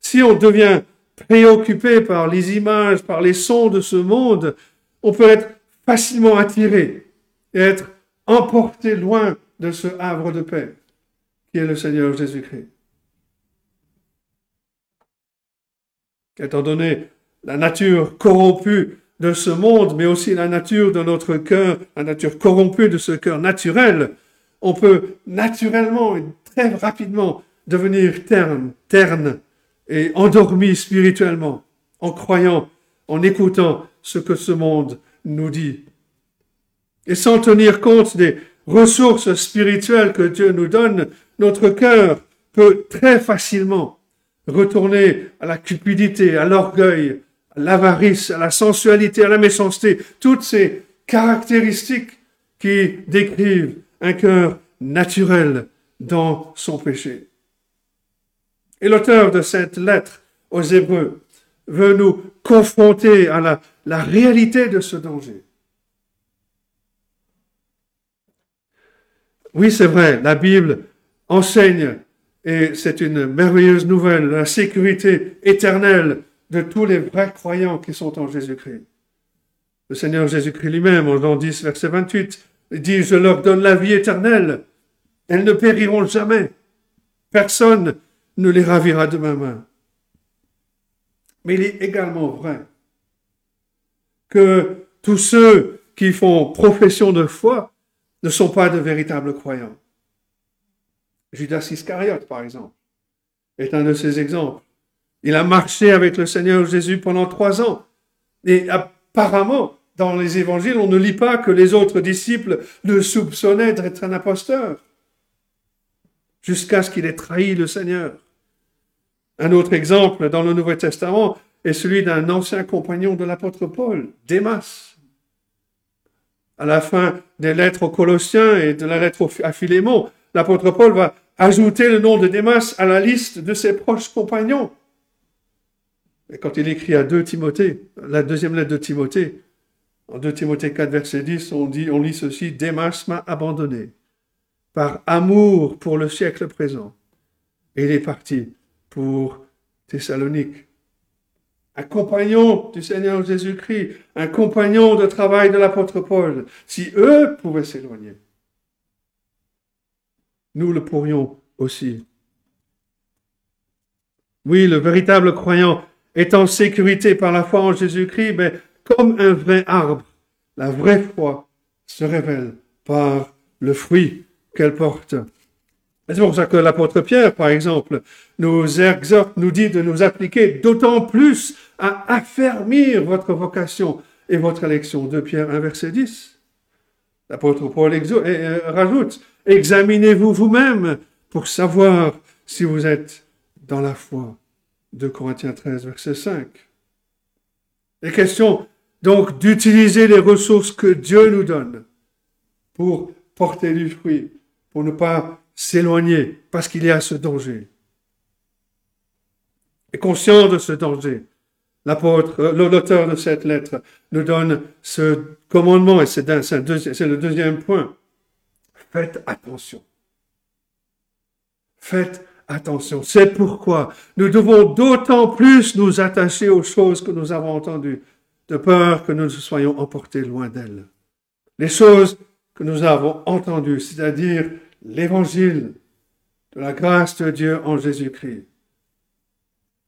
si on devient préoccupé par les images, par les sons de ce monde, on peut être facilement attiré et être emporté loin de ce havre de paix qui est le Seigneur Jésus-Christ. Étant donné la nature corrompue de ce monde, mais aussi la nature de notre cœur, la nature corrompue de ce cœur naturel, on peut naturellement très rapidement devenir terne, terne et endormi spirituellement en croyant, en écoutant ce que ce monde nous dit. Et sans tenir compte des ressources spirituelles que Dieu nous donne, notre cœur peut très facilement retourner à la cupidité, à l'orgueil, à l'avarice, à la sensualité, à la méchanceté, toutes ces caractéristiques qui décrivent un cœur naturel dans son péché. Et l'auteur de cette lettre aux Hébreux veut nous confronter à la, réalité de ce danger. Oui, c'est vrai, la Bible enseigne, et c'est une merveilleuse nouvelle, la sécurité éternelle de tous les vrais croyants qui sont en Jésus-Christ. Le Seigneur Jésus-Christ lui-même, en Jean 10, verset 28, dit, je leur donne la vie éternelle. Elles ne périront jamais. Personne ne les ravira de ma main. Mais il est également vrai que tous ceux qui font profession de foi ne sont pas de véritables croyants. Judas Iscariote, par exemple, est un de ces exemples. Il a marché avec le Seigneur Jésus pendant trois ans. Et apparemment, dans les évangiles, on ne lit pas que les autres disciples le soupçonnaient d'être un imposteur, jusqu'à ce qu'il ait trahi le Seigneur. Un autre exemple dans le Nouveau Testament est celui d'un ancien compagnon de l'apôtre Paul, Démas. À la fin des lettres aux Colossiens et de la lettre à Philémon, l'apôtre Paul va ajouter le nom de Démas à la liste de ses proches compagnons. Et quand il écrit à 2 Timothée, la deuxième lettre de Timothée, en 2 Timothée 4, verset 10, on, dit, on lit ceci, Démas m'a abandonné par amour pour le siècle présent. Il est parti pour Thessalonique. Un compagnon du Seigneur Jésus-Christ, un compagnon de travail de l'apôtre Paul. Si eux pouvaient s'éloigner, nous le pourrions aussi. Oui, le véritable croyant est en sécurité par la foi en Jésus-Christ, mais comme un vrai arbre, la vraie foi se révèle par le fruit qu'elle porte. C'est pour ça que l'apôtre Pierre, par exemple, nous exhorte, nous dit de nous appliquer d'autant plus à affermir votre vocation et votre élection. De Pierre 1, verset 10. L'apôtre Paul rajoute, examinez-vous vous-même pour savoir si vous êtes dans la foi. De Corinthiens 13, verset 5. Les questions donc d'utiliser les ressources que Dieu nous donne pour porter du fruit, pour ne pas s'éloigner, parce qu'il y a ce danger. Et conscient de ce danger, l'apôtre, euh, l'auteur de cette lettre nous donne ce commandement, et c'est le deuxième point. Faites attention. Faites attention. C'est pourquoi nous devons d'autant plus nous attacher aux choses que nous avons entendues, de peur que nous ne soyons emportés loin d'elles. Les choses que nous avons entendues, c'est-à-dire l'évangile de la grâce de Dieu en Jésus-Christ,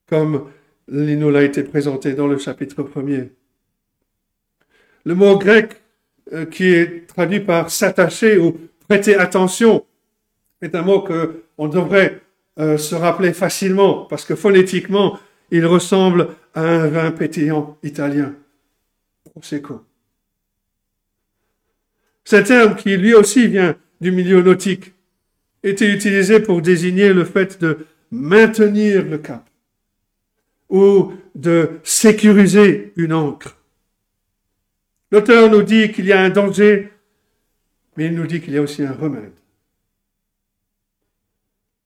comme il nous l'a été présenté dans le chapitre premier. Le mot grec euh, qui est traduit par s'attacher ou prêter attention est un mot que on devrait euh, se rappeler facilement parce que phonétiquement, il ressemble à un vin pétillant italien. Prosecco. C'est un terme qui lui aussi vient du milieu nautique était utilisé pour désigner le fait de maintenir le cap ou de sécuriser une encre? L'auteur nous dit qu'il y a un danger, mais il nous dit qu'il y a aussi un remède.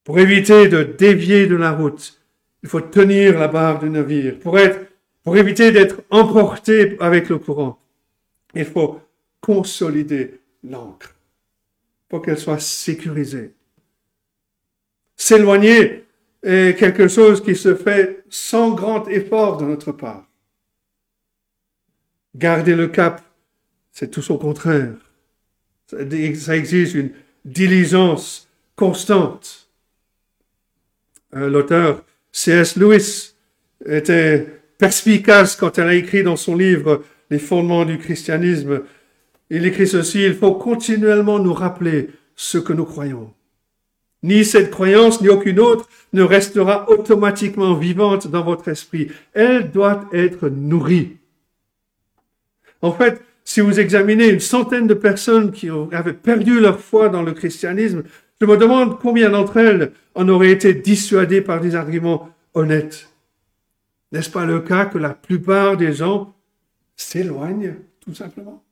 Pour éviter de dévier de la route, il faut tenir la barre du navire. Pour éviter d'être emporté avec le courant, il faut consolider l'encre qu'elle soit sécurisée. S'éloigner est quelque chose qui se fait sans grand effort de notre part. Garder le cap, c'est tout son contraire. Ça exige une diligence constante. Euh, l'auteur C.S. Lewis était perspicace quand elle a écrit dans son livre Les fondements du christianisme. Il écrit ceci, il faut continuellement nous rappeler ce que nous croyons. Ni cette croyance, ni aucune autre ne restera automatiquement vivante dans votre esprit. Elle doit être nourrie. En fait, si vous examinez une centaine de personnes qui avaient perdu leur foi dans le christianisme, je me demande combien d'entre elles en auraient été dissuadées par des arguments honnêtes. N'est-ce pas le cas que la plupart des gens s'éloignent, tout simplement?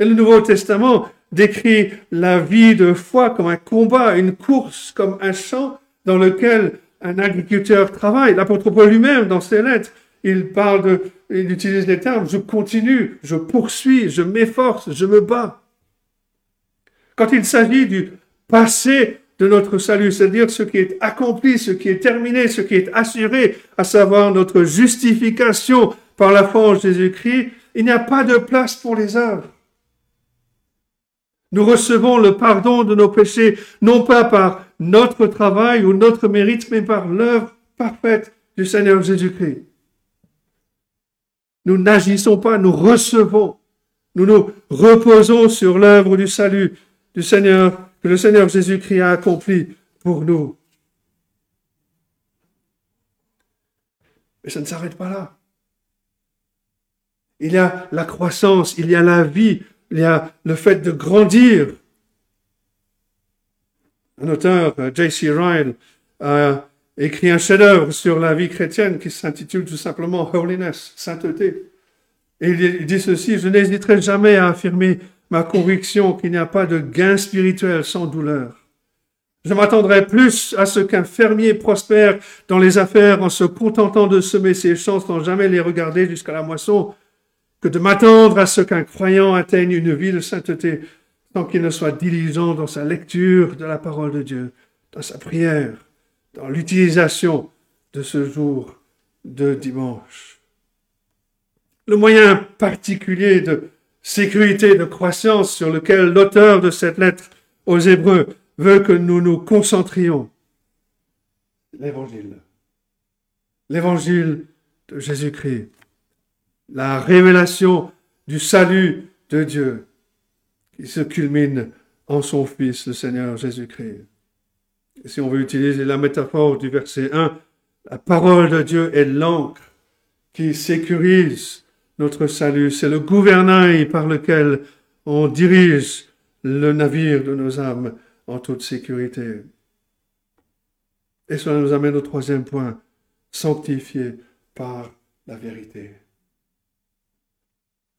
Et le Nouveau Testament décrit la vie de foi comme un combat, une course, comme un champ dans lequel un agriculteur travaille. L'apôtre Paul lui-même, dans ses lettres, il parle de, il utilise les termes, je continue, je poursuis, je m'efforce, je me bats. Quand il s'agit du passé de notre salut, c'est-à-dire ce qui est accompli, ce qui est terminé, ce qui est assuré, à savoir notre justification par la foi en Jésus-Christ, il n'y a pas de place pour les œuvres. Nous recevons le pardon de nos péchés, non pas par notre travail ou notre mérite, mais par l'œuvre parfaite du Seigneur Jésus-Christ. Nous n'agissons pas, nous recevons. Nous nous reposons sur l'œuvre du salut du Seigneur, que le Seigneur Jésus-Christ a accompli pour nous. Mais ça ne s'arrête pas là. Il y a la croissance, il y a la vie, il y a le fait de grandir. Un auteur, J.C. Ryan, a écrit un chef-d'œuvre sur la vie chrétienne qui s'intitule tout simplement Holiness, sainteté. Et il dit ceci, je n'hésiterai jamais à affirmer ma conviction qu'il n'y a pas de gain spirituel sans douleur. Je m'attendrai plus à ce qu'un fermier prospère dans les affaires en se contentant de semer ses champs sans jamais les regarder jusqu'à la moisson, que de m'attendre à ce qu'un croyant atteigne une vie de sainteté tant qu'il ne soit diligent dans sa lecture de la parole de Dieu, dans sa prière, dans l'utilisation de ce jour de dimanche. Le moyen particulier de sécurité, de croissance sur lequel l'auteur de cette lettre aux Hébreux veut que nous nous concentrions, l'évangile. L'évangile de Jésus-Christ. La révélation du salut de Dieu qui se culmine en son Fils, le Seigneur Jésus-Christ si on veut utiliser la métaphore du verset 1, la parole de Dieu est l'encre qui sécurise notre salut. C'est le gouvernail par lequel on dirige le navire de nos âmes en toute sécurité. Et cela nous amène au troisième point, sanctifié par la vérité.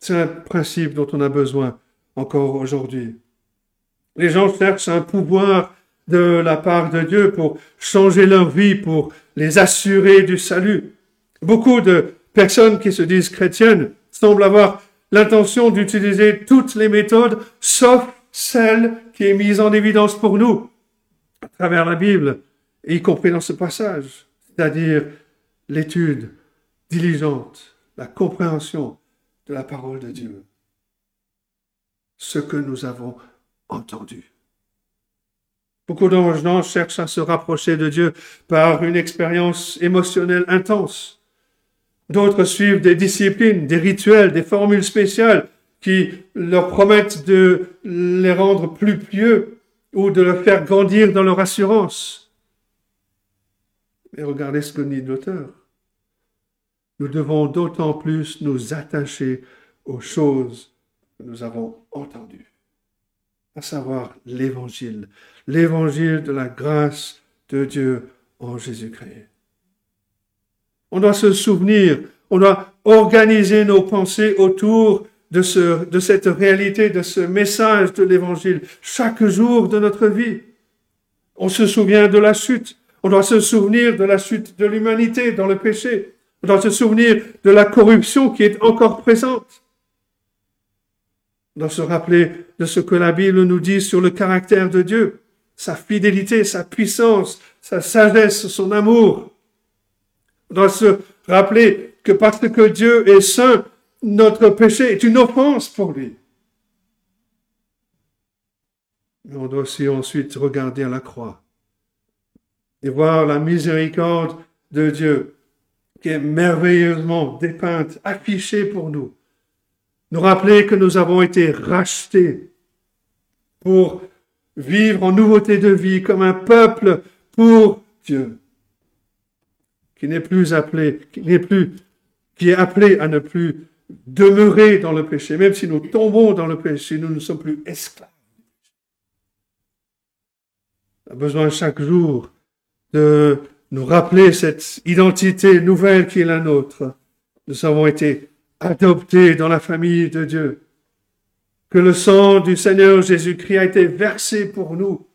C'est un principe dont on a besoin encore aujourd'hui. Les gens cherchent un pouvoir de la part de Dieu pour changer leur vie, pour les assurer du salut. Beaucoup de personnes qui se disent chrétiennes semblent avoir l'intention d'utiliser toutes les méthodes sauf celle qui est mise en évidence pour nous à travers la Bible, y compris dans ce passage, c'est-à-dire l'étude diligente, la compréhension de la parole de Dieu. Ce que nous avons entendu. Beaucoup de gens cherchent à se rapprocher de Dieu par une expérience émotionnelle intense. D'autres suivent des disciplines, des rituels, des formules spéciales qui leur promettent de les rendre plus pieux ou de leur faire grandir dans leur assurance. Mais regardez ce que dit l'auteur. Nous devons d'autant plus nous attacher aux choses que nous avons entendues à savoir l'évangile, l'évangile de la grâce de Dieu en Jésus-Christ. On doit se souvenir, on doit organiser nos pensées autour de, ce, de cette réalité, de ce message de l'évangile, chaque jour de notre vie. On se souvient de la chute, on doit se souvenir de la chute de l'humanité dans le péché, on doit se souvenir de la corruption qui est encore présente. On doit se rappeler de ce que la Bible nous dit sur le caractère de Dieu, sa fidélité, sa puissance, sa sagesse, son amour. On doit se rappeler que parce que Dieu est saint, notre péché est une offense pour lui. On doit aussi ensuite regarder à la croix et voir la miséricorde de Dieu qui est merveilleusement dépeinte, affichée pour nous nous rappeler que nous avons été rachetés pour vivre en nouveauté de vie comme un peuple pour Dieu, qui n'est plus appelé, qui n'est plus, qui est appelé à ne plus demeurer dans le péché, même si nous tombons dans le péché, nous ne sommes plus esclaves. On a besoin chaque jour de nous rappeler cette identité nouvelle qui est la nôtre. Nous avons été adoptés dans la famille de Dieu. que le sang du Seigneur Jésus-Christ a été versé pour nous,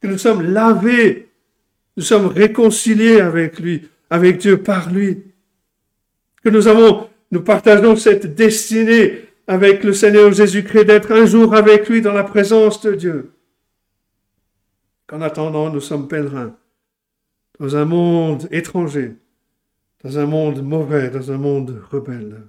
que nous sommes lavés, nous sommes réconciliés avec lui, avec Dieu par lui, que nous avons, nous partageons cette destinée avec le Seigneur Jésus-Christ d'être un jour avec lui dans la présence de Dieu. Qu'en attendant, nous sommes pèlerins dans un monde étranger, dans un monde mauvais, dans un monde rebelle.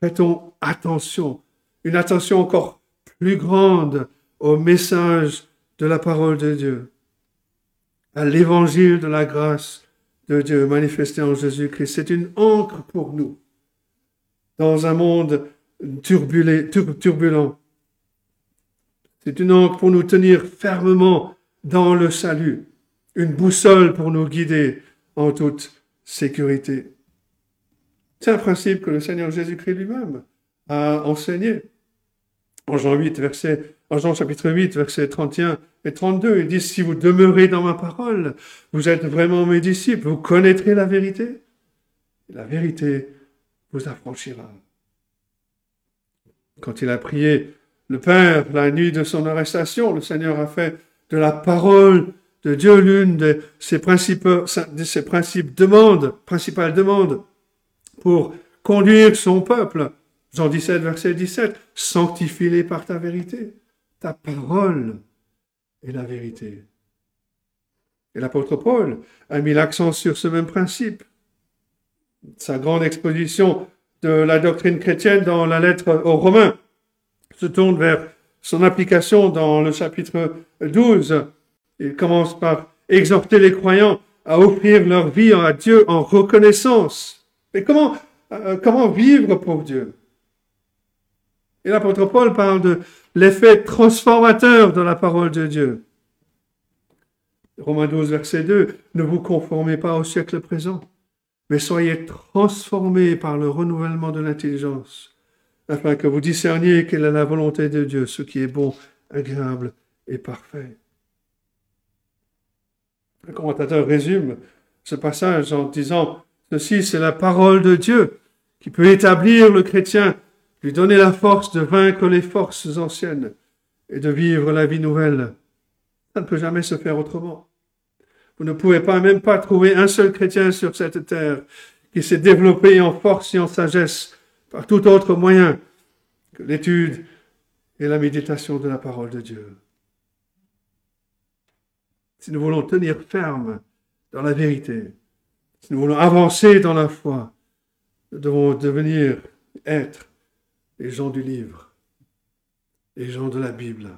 Prêtons attention, une attention encore plus grande au message de la parole de Dieu, à l'évangile de la grâce de Dieu manifesté en Jésus-Christ. C'est une encre pour nous dans un monde turbulent. C'est une encre pour nous tenir fermement dans le salut, une boussole pour nous guider en toute sécurité. C'est un principe que le Seigneur Jésus-Christ lui-même a enseigné. En Jean 8, verset, en Jean chapitre 8, versets 31 et 32, il dit, si vous demeurez dans ma parole, vous êtes vraiment mes disciples, vous connaîtrez la vérité. Et la vérité vous affranchira. Quand il a prié le Père la nuit de son arrestation, le Seigneur a fait de la parole de Dieu l'une de ses principes, demandes, principales demandes pour conduire son peuple. Jean 17, verset 17, sanctifie-les par ta vérité. Ta parole est la vérité. Et l'apôtre Paul a mis l'accent sur ce même principe. Sa grande exposition de la doctrine chrétienne dans la lettre aux Romains se tourne vers son application dans le chapitre 12. Il commence par exhorter les croyants à offrir leur vie à Dieu en reconnaissance. Mais comment, euh, comment vivre pour Dieu? Et l'apôtre Paul parle de l'effet transformateur de la parole de Dieu. Romains 12, verset 2, ne vous conformez pas au siècle présent, mais soyez transformés par le renouvellement de l'intelligence, afin que vous discerniez quelle est la volonté de Dieu, ce qui est bon, agréable et parfait. Le commentateur résume ce passage en disant, ceci c'est la parole de Dieu qui peut établir le chrétien, lui donner la force de vaincre les forces anciennes et de vivre la vie nouvelle. Ça ne peut jamais se faire autrement. Vous ne pouvez pas, même pas trouver un seul chrétien sur cette terre qui s'est développé en force et en sagesse par tout autre moyen que l'étude et la méditation de la parole de Dieu. Si nous voulons tenir ferme dans la vérité, si nous voulons avancer dans la foi, nous devons devenir, être les gens du livre, les gens de la Bible,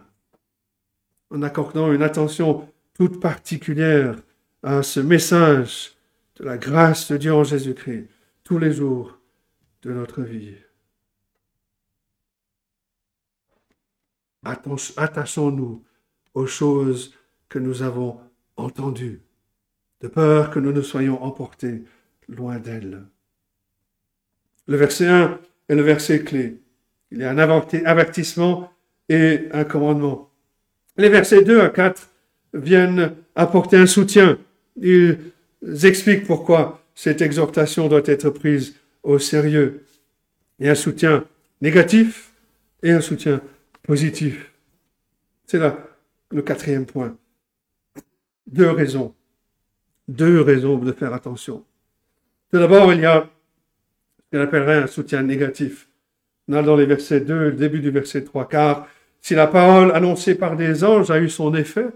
en accordant une attention toute particulière à ce message de la grâce de Dieu en Jésus-Christ tous les jours de notre vie. Attachons-nous aux choses que nous avons entendues, de peur que nous ne soyons emportés loin d'elles. Le verset 1 est le verset clé. Il y a un avertissement et un commandement. Les versets 2 à 4 viennent apporter un soutien ils expliquent pourquoi cette exhortation doit être prise au sérieux. Il y a un soutien négatif et un soutien positif. C'est là le quatrième point. Deux raisons. Deux raisons de faire attention. Tout d'abord, il y a ce qu'on appellerait un soutien négatif. On a dans les versets 2 le début du verset 3, car si la parole annoncée par des anges a eu son effet,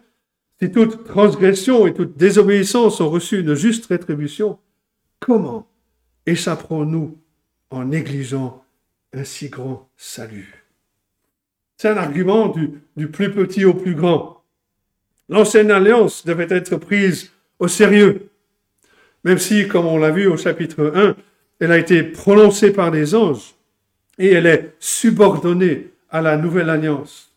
si toute transgression et toute désobéissance ont reçu une juste rétribution, comment échapperons-nous en négligeant un si grand salut C'est un argument du, du plus petit au plus grand. L'ancienne alliance devait être prise au sérieux, même si, comme on l'a vu au chapitre 1, elle a été prononcée par des anges et elle est subordonnée à la nouvelle alliance.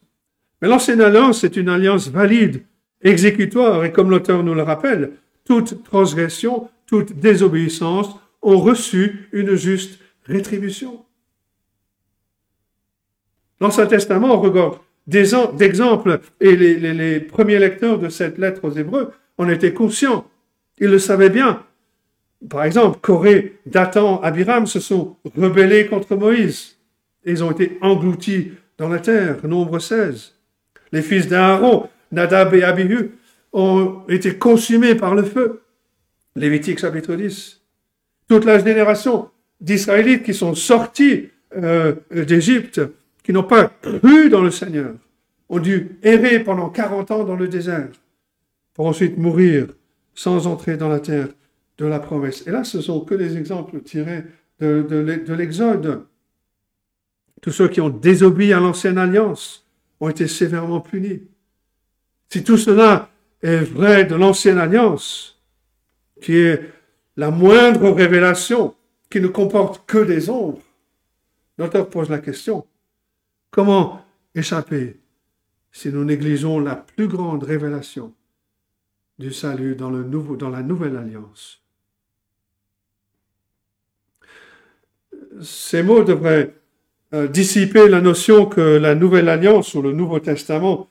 Mais l'ancienne alliance est une alliance valide exécutoire, et comme l'auteur nous le rappelle, toute transgression, toute désobéissance ont reçu une juste rétribution. L'Ancien Testament regard d'exemples, et les, les, premiers lecteurs de cette lettre aux Hébreux en étaient conscients. Ils le savaient bien. Par exemple, Corée, Dathan, Abiram se sont rebellés contre Moïse. ils ont été engloutis dans la terre. Nombre 16. Les fils d'Aaron, Nadab et Abihu, ont été consumés par le feu. Lévitique chapitre 10. Toute la génération d'Israélites qui sont sortis euh, d'Égypte, qui n'ont pas cru dans le Seigneur, ont dû errer pendant 40 ans dans le désert pour ensuite mourir sans entrer dans la terre de la promesse. Et là, ce sont que des exemples tirés de, de l'Exode. Tous ceux qui ont désobéi à l'ancienne alliance ont été sévèrement punis. Si tout cela est vrai de l'ancienne alliance, qui est la moindre révélation, qui ne comporte que des ombres, l'auteur pose la question, comment échapper si nous négligeons la plus grande révélation du salut dans, la nouvelle alliance? Ces mots devraient euh, dissiper la notion que la nouvelle alliance ou le Nouveau Testament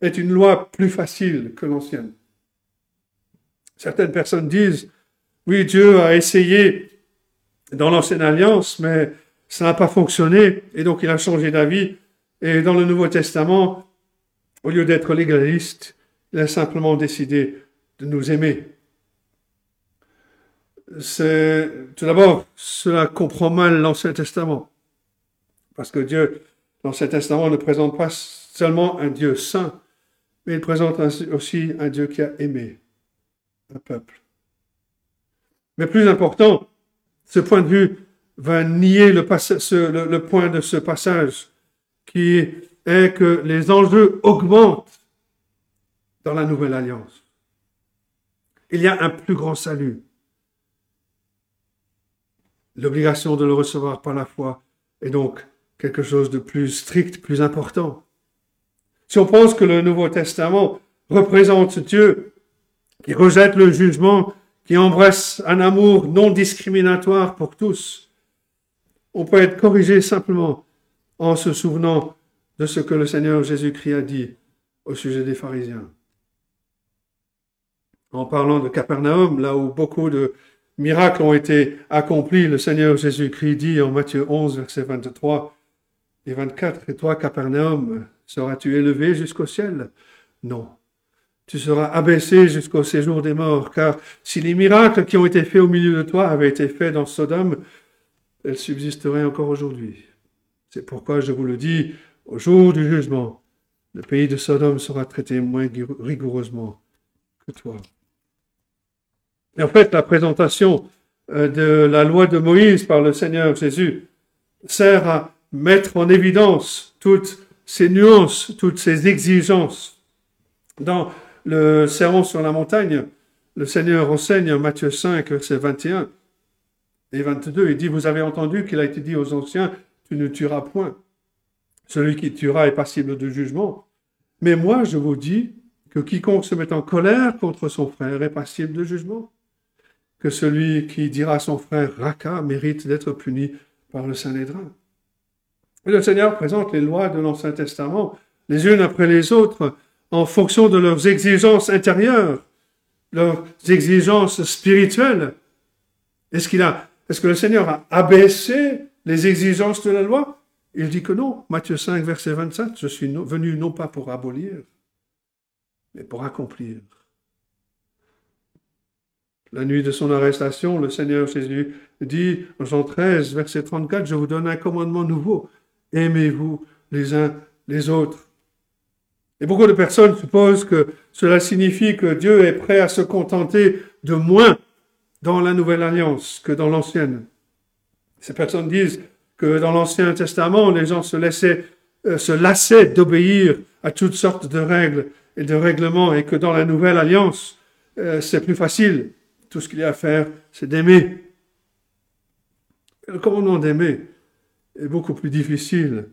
est une loi plus facile que l'ancienne. Certaines personnes disent, oui, Dieu a essayé dans l'ancienne alliance, mais ça n'a pas fonctionné, et donc il a changé d'avis. Et dans le Nouveau Testament, au lieu d'être légaliste, il a simplement décidé de nous aimer. C'est, tout d'abord, cela comprend mal l'Ancien Testament. Parce que Dieu, l'Ancien Testament ne présente pas seulement un Dieu saint, mais il présente aussi un Dieu qui a aimé un peuple. Mais plus important, ce point de vue va nier le, point de ce passage qui est que les enjeux augmentent dans la nouvelle alliance. Il y a un plus grand salut. L'obligation de le recevoir par la foi est donc quelque chose de plus strict, plus important. Si on pense que le Nouveau Testament représente Dieu qui rejette le jugement, qui embrasse un amour non discriminatoire pour tous, on peut être corrigé simplement en se souvenant de ce que le Seigneur Jésus-Christ a dit au sujet des pharisiens. En parlant de Capernaum, là où beaucoup de miracles ont été accomplis, le Seigneur Jésus-Christ dit en Matthieu 11, verset 23 et 24, Et toi, Capernaum, seras-tu élevé jusqu'au ciel? Non. Tu seras abaissé jusqu'au séjour des morts, car si les miracles qui ont été faits au milieu de toi avaient été faits dans Sodome, elles subsisteraient encore aujourd'hui. C'est pourquoi je vous le dis, au jour du jugement, le pays de Sodome sera traité moins rigoureusement que toi. Et en fait, la présentation euh, de la loi de Moïse par le Seigneur Jésus sert à mettre en évidence toutes ces nuances, toutes ces exigences. Dans le sermon sur la montagne, le Seigneur enseigne en Matthieu 5, verset 21 et 22, il dit, vous avez entendu qu'il a été dit aux anciens, tu ne tueras point. Celui qui tuera est passible de jugement. Mais moi, je vous dis que quiconque se met en colère contre son frère est passible de jugement. Que celui qui dira à son frère Raka mérite d'être puni par le Saint-Nédrin. Et le Seigneur présente les lois de l'Ancien Testament les unes après les autres en fonction de leurs exigences intérieures, leurs exigences spirituelles. Est-ce que le Seigneur a abaissé les exigences de la loi? Il dit que non. Matthieu 5, verset 27, je suis venu non pas pour abolir, mais pour accomplir. La nuit de son arrestation, le Seigneur Jésus dit, Jean 13, verset 34, je vous donne un commandement nouveau. Aimez-vous les uns les autres. Et beaucoup de personnes supposent que cela signifie que Dieu est prêt à se contenter de moins dans la nouvelle alliance que dans l'ancienne. Ces personnes disent que dans l'Ancien Testament, les gens se laissaient, euh, se lassaient d'obéir à toutes sortes de règles et de règlements et que dans la nouvelle alliance, euh, c'est plus facile. Tout ce qu'il y a à faire, c'est d'aimer. Le commandement d'aimer est beaucoup plus difficile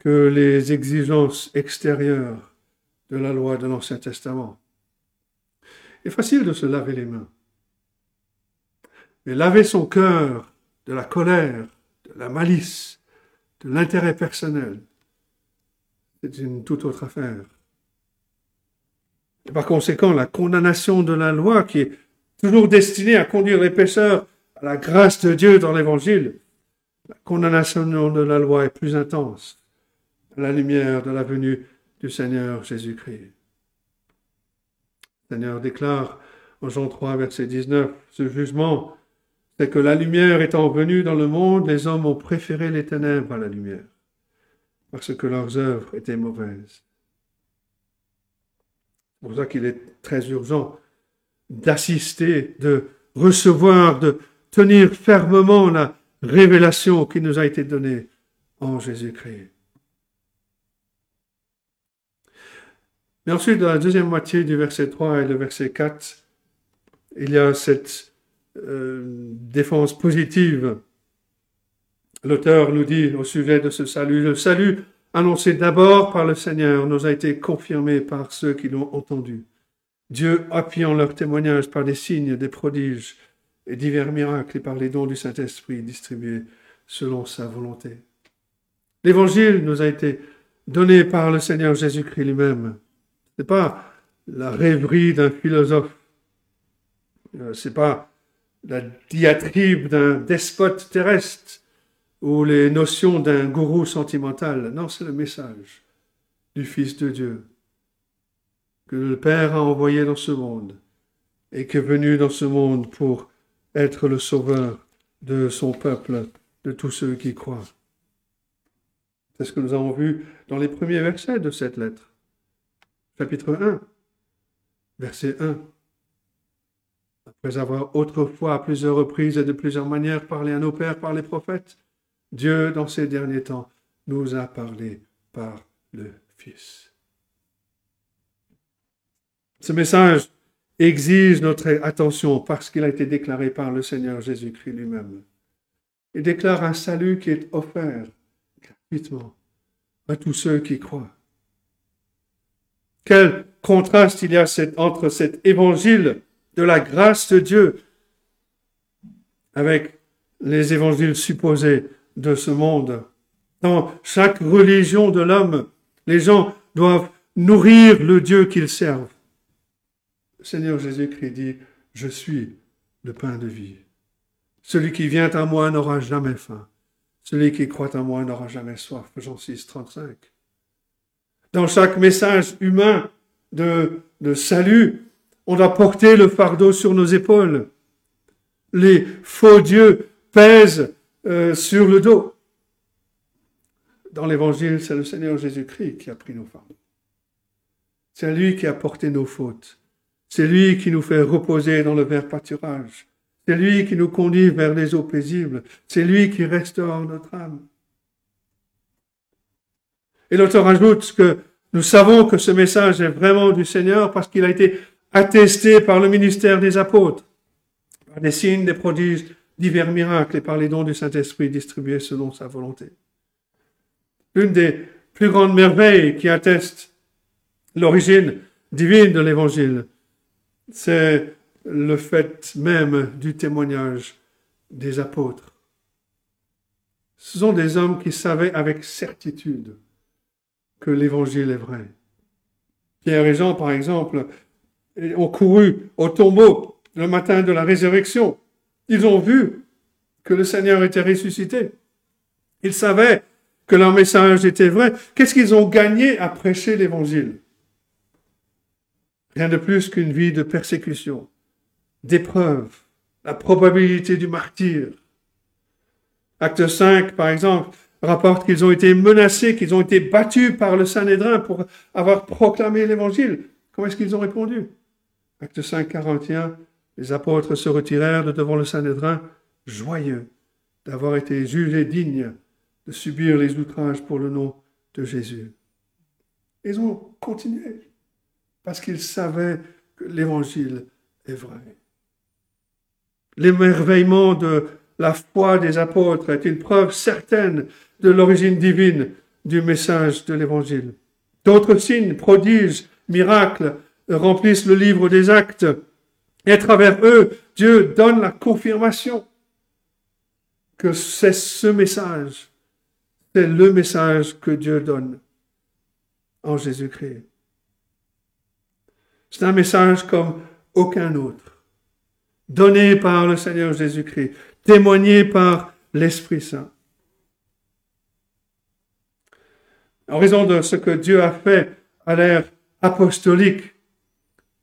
que les exigences extérieures de la loi de l'Ancien Testament. Il est facile de se laver les mains. Mais laver son cœur de la colère, de la malice, de l'intérêt personnel, c'est une toute autre affaire. Et par conséquent, la condamnation de la loi, qui est toujours destinée à conduire les pécheurs à la grâce de Dieu dans l'Évangile, La condamnation de la loi est plus intense à la lumière de la venue du Seigneur Jésus-Christ. Le Seigneur déclare en Jean 3, verset 19, ce jugement, c'est que la lumière étant venue dans le monde, les hommes ont préféré les ténèbres à la lumière, parce que leurs œuvres étaient mauvaises. C'est pour ça qu'il est très urgent d'assister, de recevoir, de tenir fermement la révélation qui nous a été donnée en Jésus-Christ. Mais ensuite, dans la deuxième moitié du verset 3 et le verset 4, il y a cette euh, défense positive. L'auteur nous dit au sujet de ce salut, le salut annoncé d'abord par le Seigneur nous a été confirmé par ceux qui l'ont entendu. Dieu appuyant leur témoignage par des signes, des prodiges et divers miracles et par les dons du Saint-Esprit distribués selon sa volonté. L'évangile nous a été donné par le Seigneur Jésus-Christ lui-même. N'est pas la rêverie d'un philosophe. Euh, ce n'est pas la diatribe d'un despote terrestre ou les notions d'un gourou sentimental. Non, c'est le message du Fils de Dieu que le Père a envoyé dans ce monde et qui est venu dans ce monde pour être le sauveur de son peuple, de tous ceux qui croient. C'est ce que nous avons vu dans les premiers versets de cette lettre. Chapitre 1, verset 1. Après avoir autrefois à plusieurs reprises et de plusieurs manières parlé à nos pères par les prophètes, Dieu, dans ces derniers temps, nous a parlé par le Fils. Ce message exige notre attention parce qu'il a été déclaré par le Seigneur Jésus-Christ lui-même. Il déclare un salut qui est offert gratuitement à tous ceux qui croient. Quel contraste il y a entre cet évangile de la grâce de Dieu avec les évangiles supposés de ce monde? Dans chaque religion de l'homme, les gens doivent nourrir le Dieu qu'ils servent. Seigneur Jésus-Christ dit, je suis le pain de vie. Celui qui vient à moi n'aura jamais faim. Celui qui croit en moi n'aura jamais soif. Jean 6, 35. Dans chaque message humain de, salut, on doit porter le fardeau sur nos épaules. Les faux dieux pèsent euh, sur le dos. Dans l'évangile, c'est le Seigneur Jésus-Christ qui a pris nos fardeaux. C'est lui qui a porté nos fautes. C'est lui qui nous fait reposer dans le vert pâturage. C'est lui qui nous conduit vers les eaux paisibles. C'est lui qui restaure notre âme. Et l'auteur ajoute que nous savons que ce message est vraiment du Seigneur parce qu'il a été attesté par le ministère des apôtres, par des signes, des prodiges, divers miracles et par les dons du Saint-Esprit distribués selon sa volonté. L'une des plus grandes merveilles qui atteste l'origine divine de l'Évangile, c'est le fait même du témoignage des apôtres. Ce sont des hommes qui savaient avec certitude l'Évangile est vrai. Pierre et Jean, par exemple, ont couru au tombeau le matin de la résurrection. Ils ont vu que le Seigneur était ressuscité. Ils savaient que leur message était vrai. Qu'est-ce qu'ils ont gagné à prêcher l'Évangile? Rien de plus qu'une vie de persécution, d'épreuve, la probabilité du martyr. Acte 5, par exemple, rapporte qu'ils ont été menacés, qu'ils ont été battus par le Sanhédrin pour avoir proclamé l'Évangile. Comment est-ce qu'ils ont répondu? Acte 5, 41, les apôtres se retirèrent de devant le Sanhédrin, joyeux d'avoir été jugés dignes de subir les outrages pour le nom de Jésus. Ils ont continué parce qu'ils savaient que l'Évangile est vrai. L'émerveillement de la foi des apôtres est une preuve certaine de l'origine divine du message de l'Évangile. D'autres signes, prodiges, miracles remplissent le livre des actes. Et à travers eux, Dieu donne la confirmation que c'est ce message, c'est le message que Dieu donne en Jésus-Christ. C'est un message comme aucun autre, donné par le Seigneur Jésus-Christ, témoigné par l'Esprit Saint. En raison de ce que Dieu a fait à l'ère apostolique,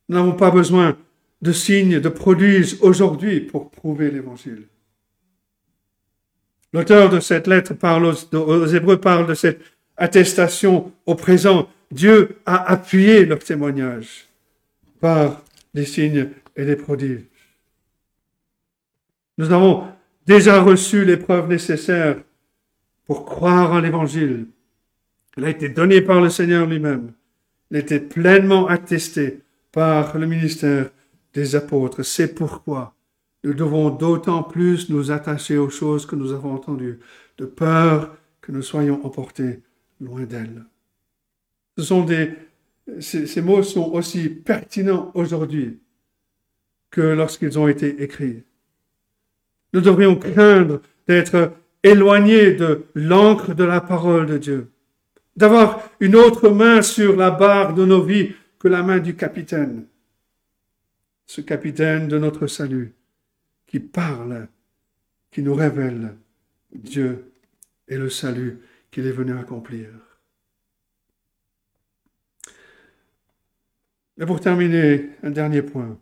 nous n'avons pas besoin de signes, de prodiges aujourd'hui pour prouver l'évangile. L'auteur de cette lettre aux, aux, Hébreux parle de cette attestation au présent. Dieu a appuyé leur témoignage par des signes et des prodiges. Nous avons déjà reçu les preuves nécessaires pour croire en l'évangile. Elle a été donnée par le Seigneur lui-même. Elle a été pleinement attestée par le ministère des apôtres. C'est pourquoi nous devons d'autant plus nous attacher aux choses que nous avons entendues, de peur que nous soyons emportés loin d'elles. Ce sont des, ces mots sont aussi pertinents aujourd'hui que lorsqu'ils ont été écrits. Nous devrions craindre d'être éloignés de l'encre de la parole de Dieu, d'avoir une autre main sur la barre de nos vies que la main du capitaine, ce capitaine de notre salut, qui parle, qui nous révèle Dieu et le salut qu'il est venu accomplir. Et pour terminer, un dernier point.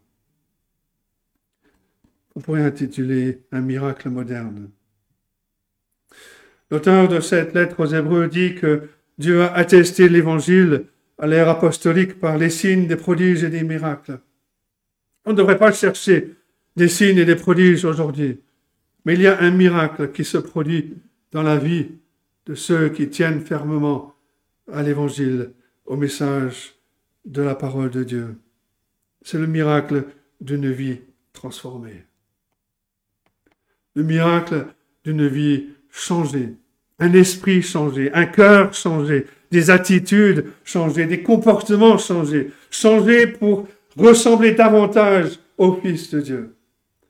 On pourrait intituler Un miracle moderne. L'auteur de cette lettre aux Hébreux dit que Dieu a attesté l'évangile à l'ère apostolique par les signes, des prodiges et des miracles. On ne devrait pas chercher des signes et des prodiges aujourd'hui, mais il y a un miracle qui se produit dans la vie de ceux qui tiennent fermement à l'évangile, au message de la parole de Dieu. C'est le miracle d'une vie transformée. Le miracle d'une vie changée, un esprit changé, un cœur changé, des attitudes changées, des comportements changés, changés pour ressembler davantage au Fils de Dieu,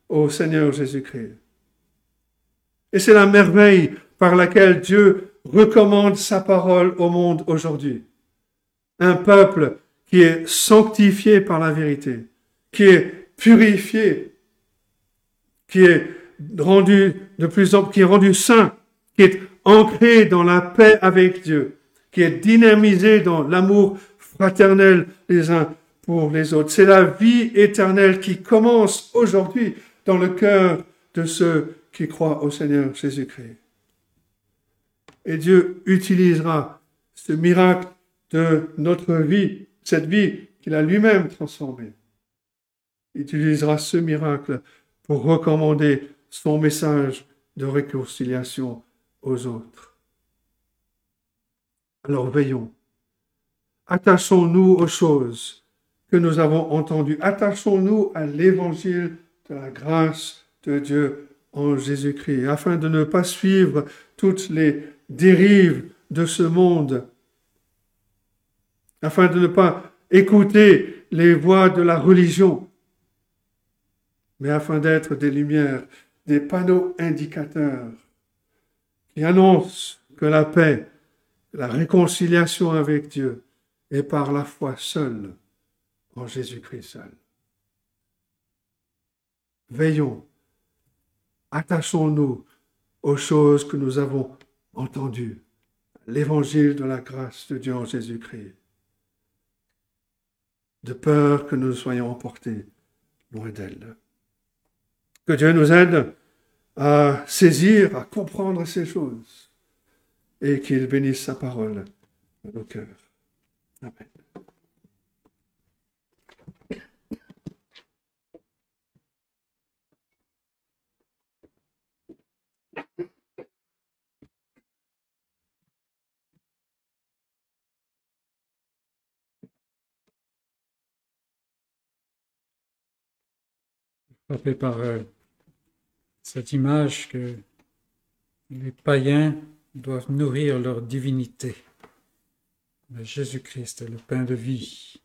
au Seigneur Jésus-Christ. Et c'est la merveille par laquelle Dieu recommande sa parole au monde aujourd'hui. Un peuple qui est sanctifié par la vérité, qui est purifié, qui est rendu de plus en qui est rendu saint, qui est ancré dans la paix avec Dieu, qui est dynamisé dans l'amour fraternel les uns pour les autres. C'est la vie éternelle qui commence aujourd'hui dans le cœur de ceux qui croient au Seigneur Jésus-Christ. Et Dieu utilisera ce miracle de notre vie, cette vie qu'il a lui-même transformée. Il utilisera ce miracle pour recommander son message de réconciliation aux autres. Alors veillons. Attachons-nous aux choses que nous avons entendues. Attachons-nous à l'évangile de la grâce de Dieu en Jésus-Christ, afin de ne pas suivre toutes les dérives de ce monde, afin de ne pas écouter les voix de la religion, mais afin d'être des lumières, des panneaux indicateurs qui annoncent que la paix, la réconciliation avec Dieu est par la foi seule en Jésus-Christ seul. Veillons, attachons-nous aux choses que nous avons entendues, l'évangile de la grâce de Dieu en Jésus-Christ, de peur que nous soyons emportés loin d'elle. Que Dieu nous aide à saisir, à comprendre ces choses et qu'il bénisse sa parole dans nos cœurs. Amen. par euh, cette image que les païens doivent nourrir leur divinité. Jésus-Christ est le pain de vie.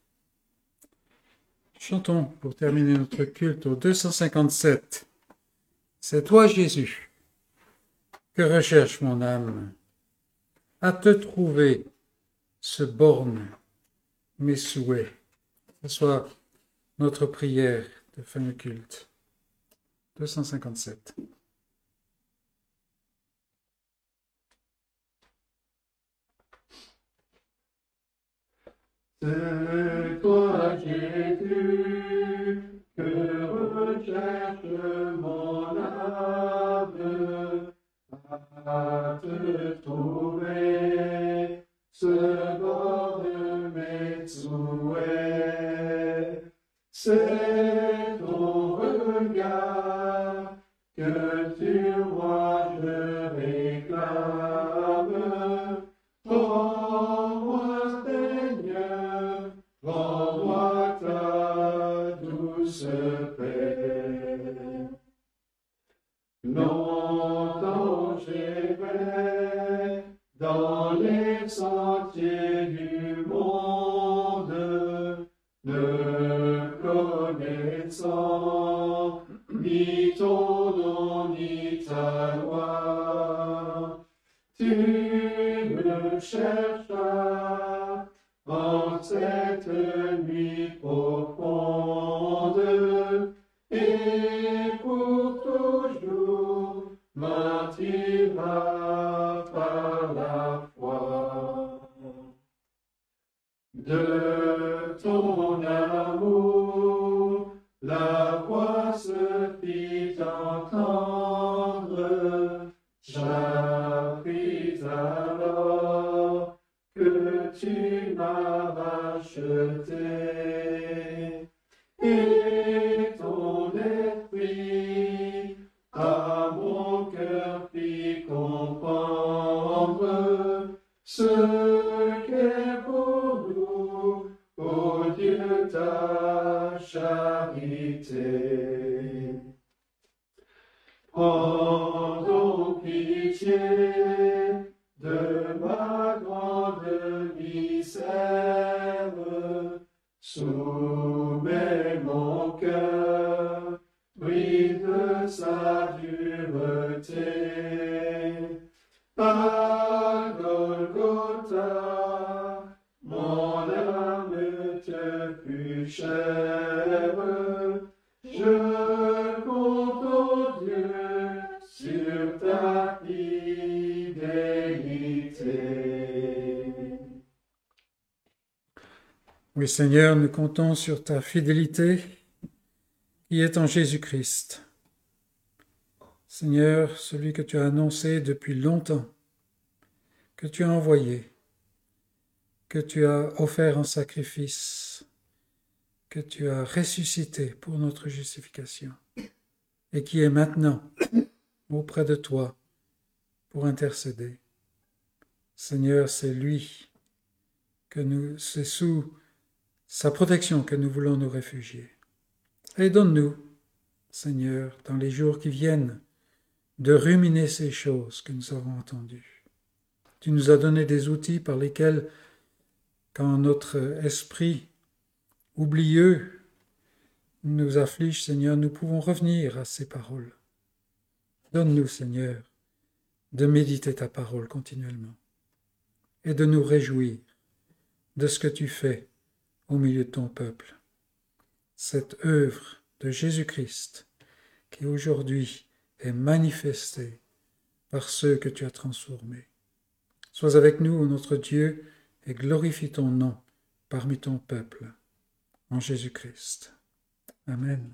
Chantons pour terminer notre culte au 257. C'est toi, Jésus, que recherche mon âme. À te trouver se borne mes souhaits. Ce soit notre prière de fin de culte. 257. C'est toi, Jésus, que recherche mon âme à te trouver, ce bord de mes souhaits. C'est regard Seigneur, nous comptons sur ta fidélité qui est en Jésus-Christ. Seigneur, celui que tu as annoncé depuis longtemps, que tu as envoyé, que tu as offert en sacrifice, que tu as ressuscité pour notre justification, et qui est maintenant auprès de toi pour intercéder. Seigneur, c'est lui que nous, c'est sous sa protection que nous voulons nous réfugier. Et donne-nous, Seigneur, dans les jours qui viennent, de ruminer ces choses que nous avons entendues. Tu nous as donné des outils par lesquels, quand notre esprit oublieux nous afflige, Seigneur, nous pouvons revenir à ces paroles. Donne-nous, Seigneur, de méditer ta parole continuellement et de nous réjouir de ce que tu fais au milieu de ton peuple. Cette œuvre de Jésus-Christ qui aujourd'hui est manifestée par ceux que tu as transformés. Sois avec nous, notre Dieu, et glorifie ton nom parmi ton peuple, en Jésus-Christ. Amen.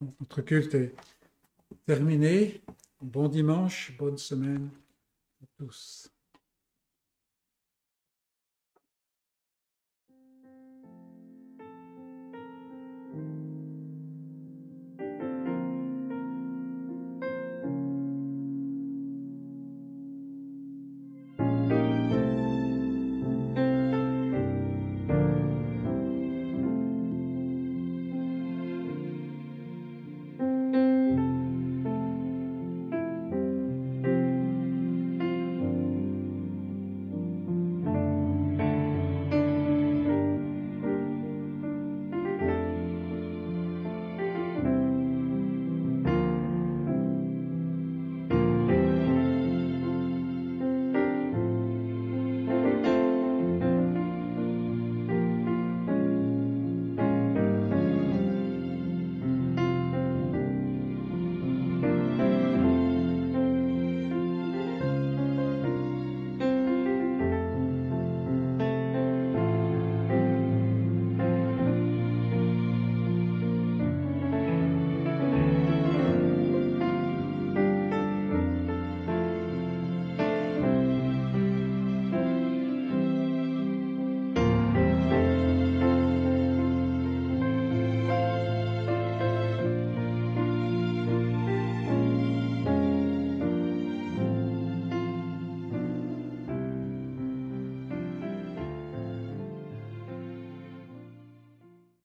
Notre culte est terminé. Bon dimanche, bonne semaine à tous.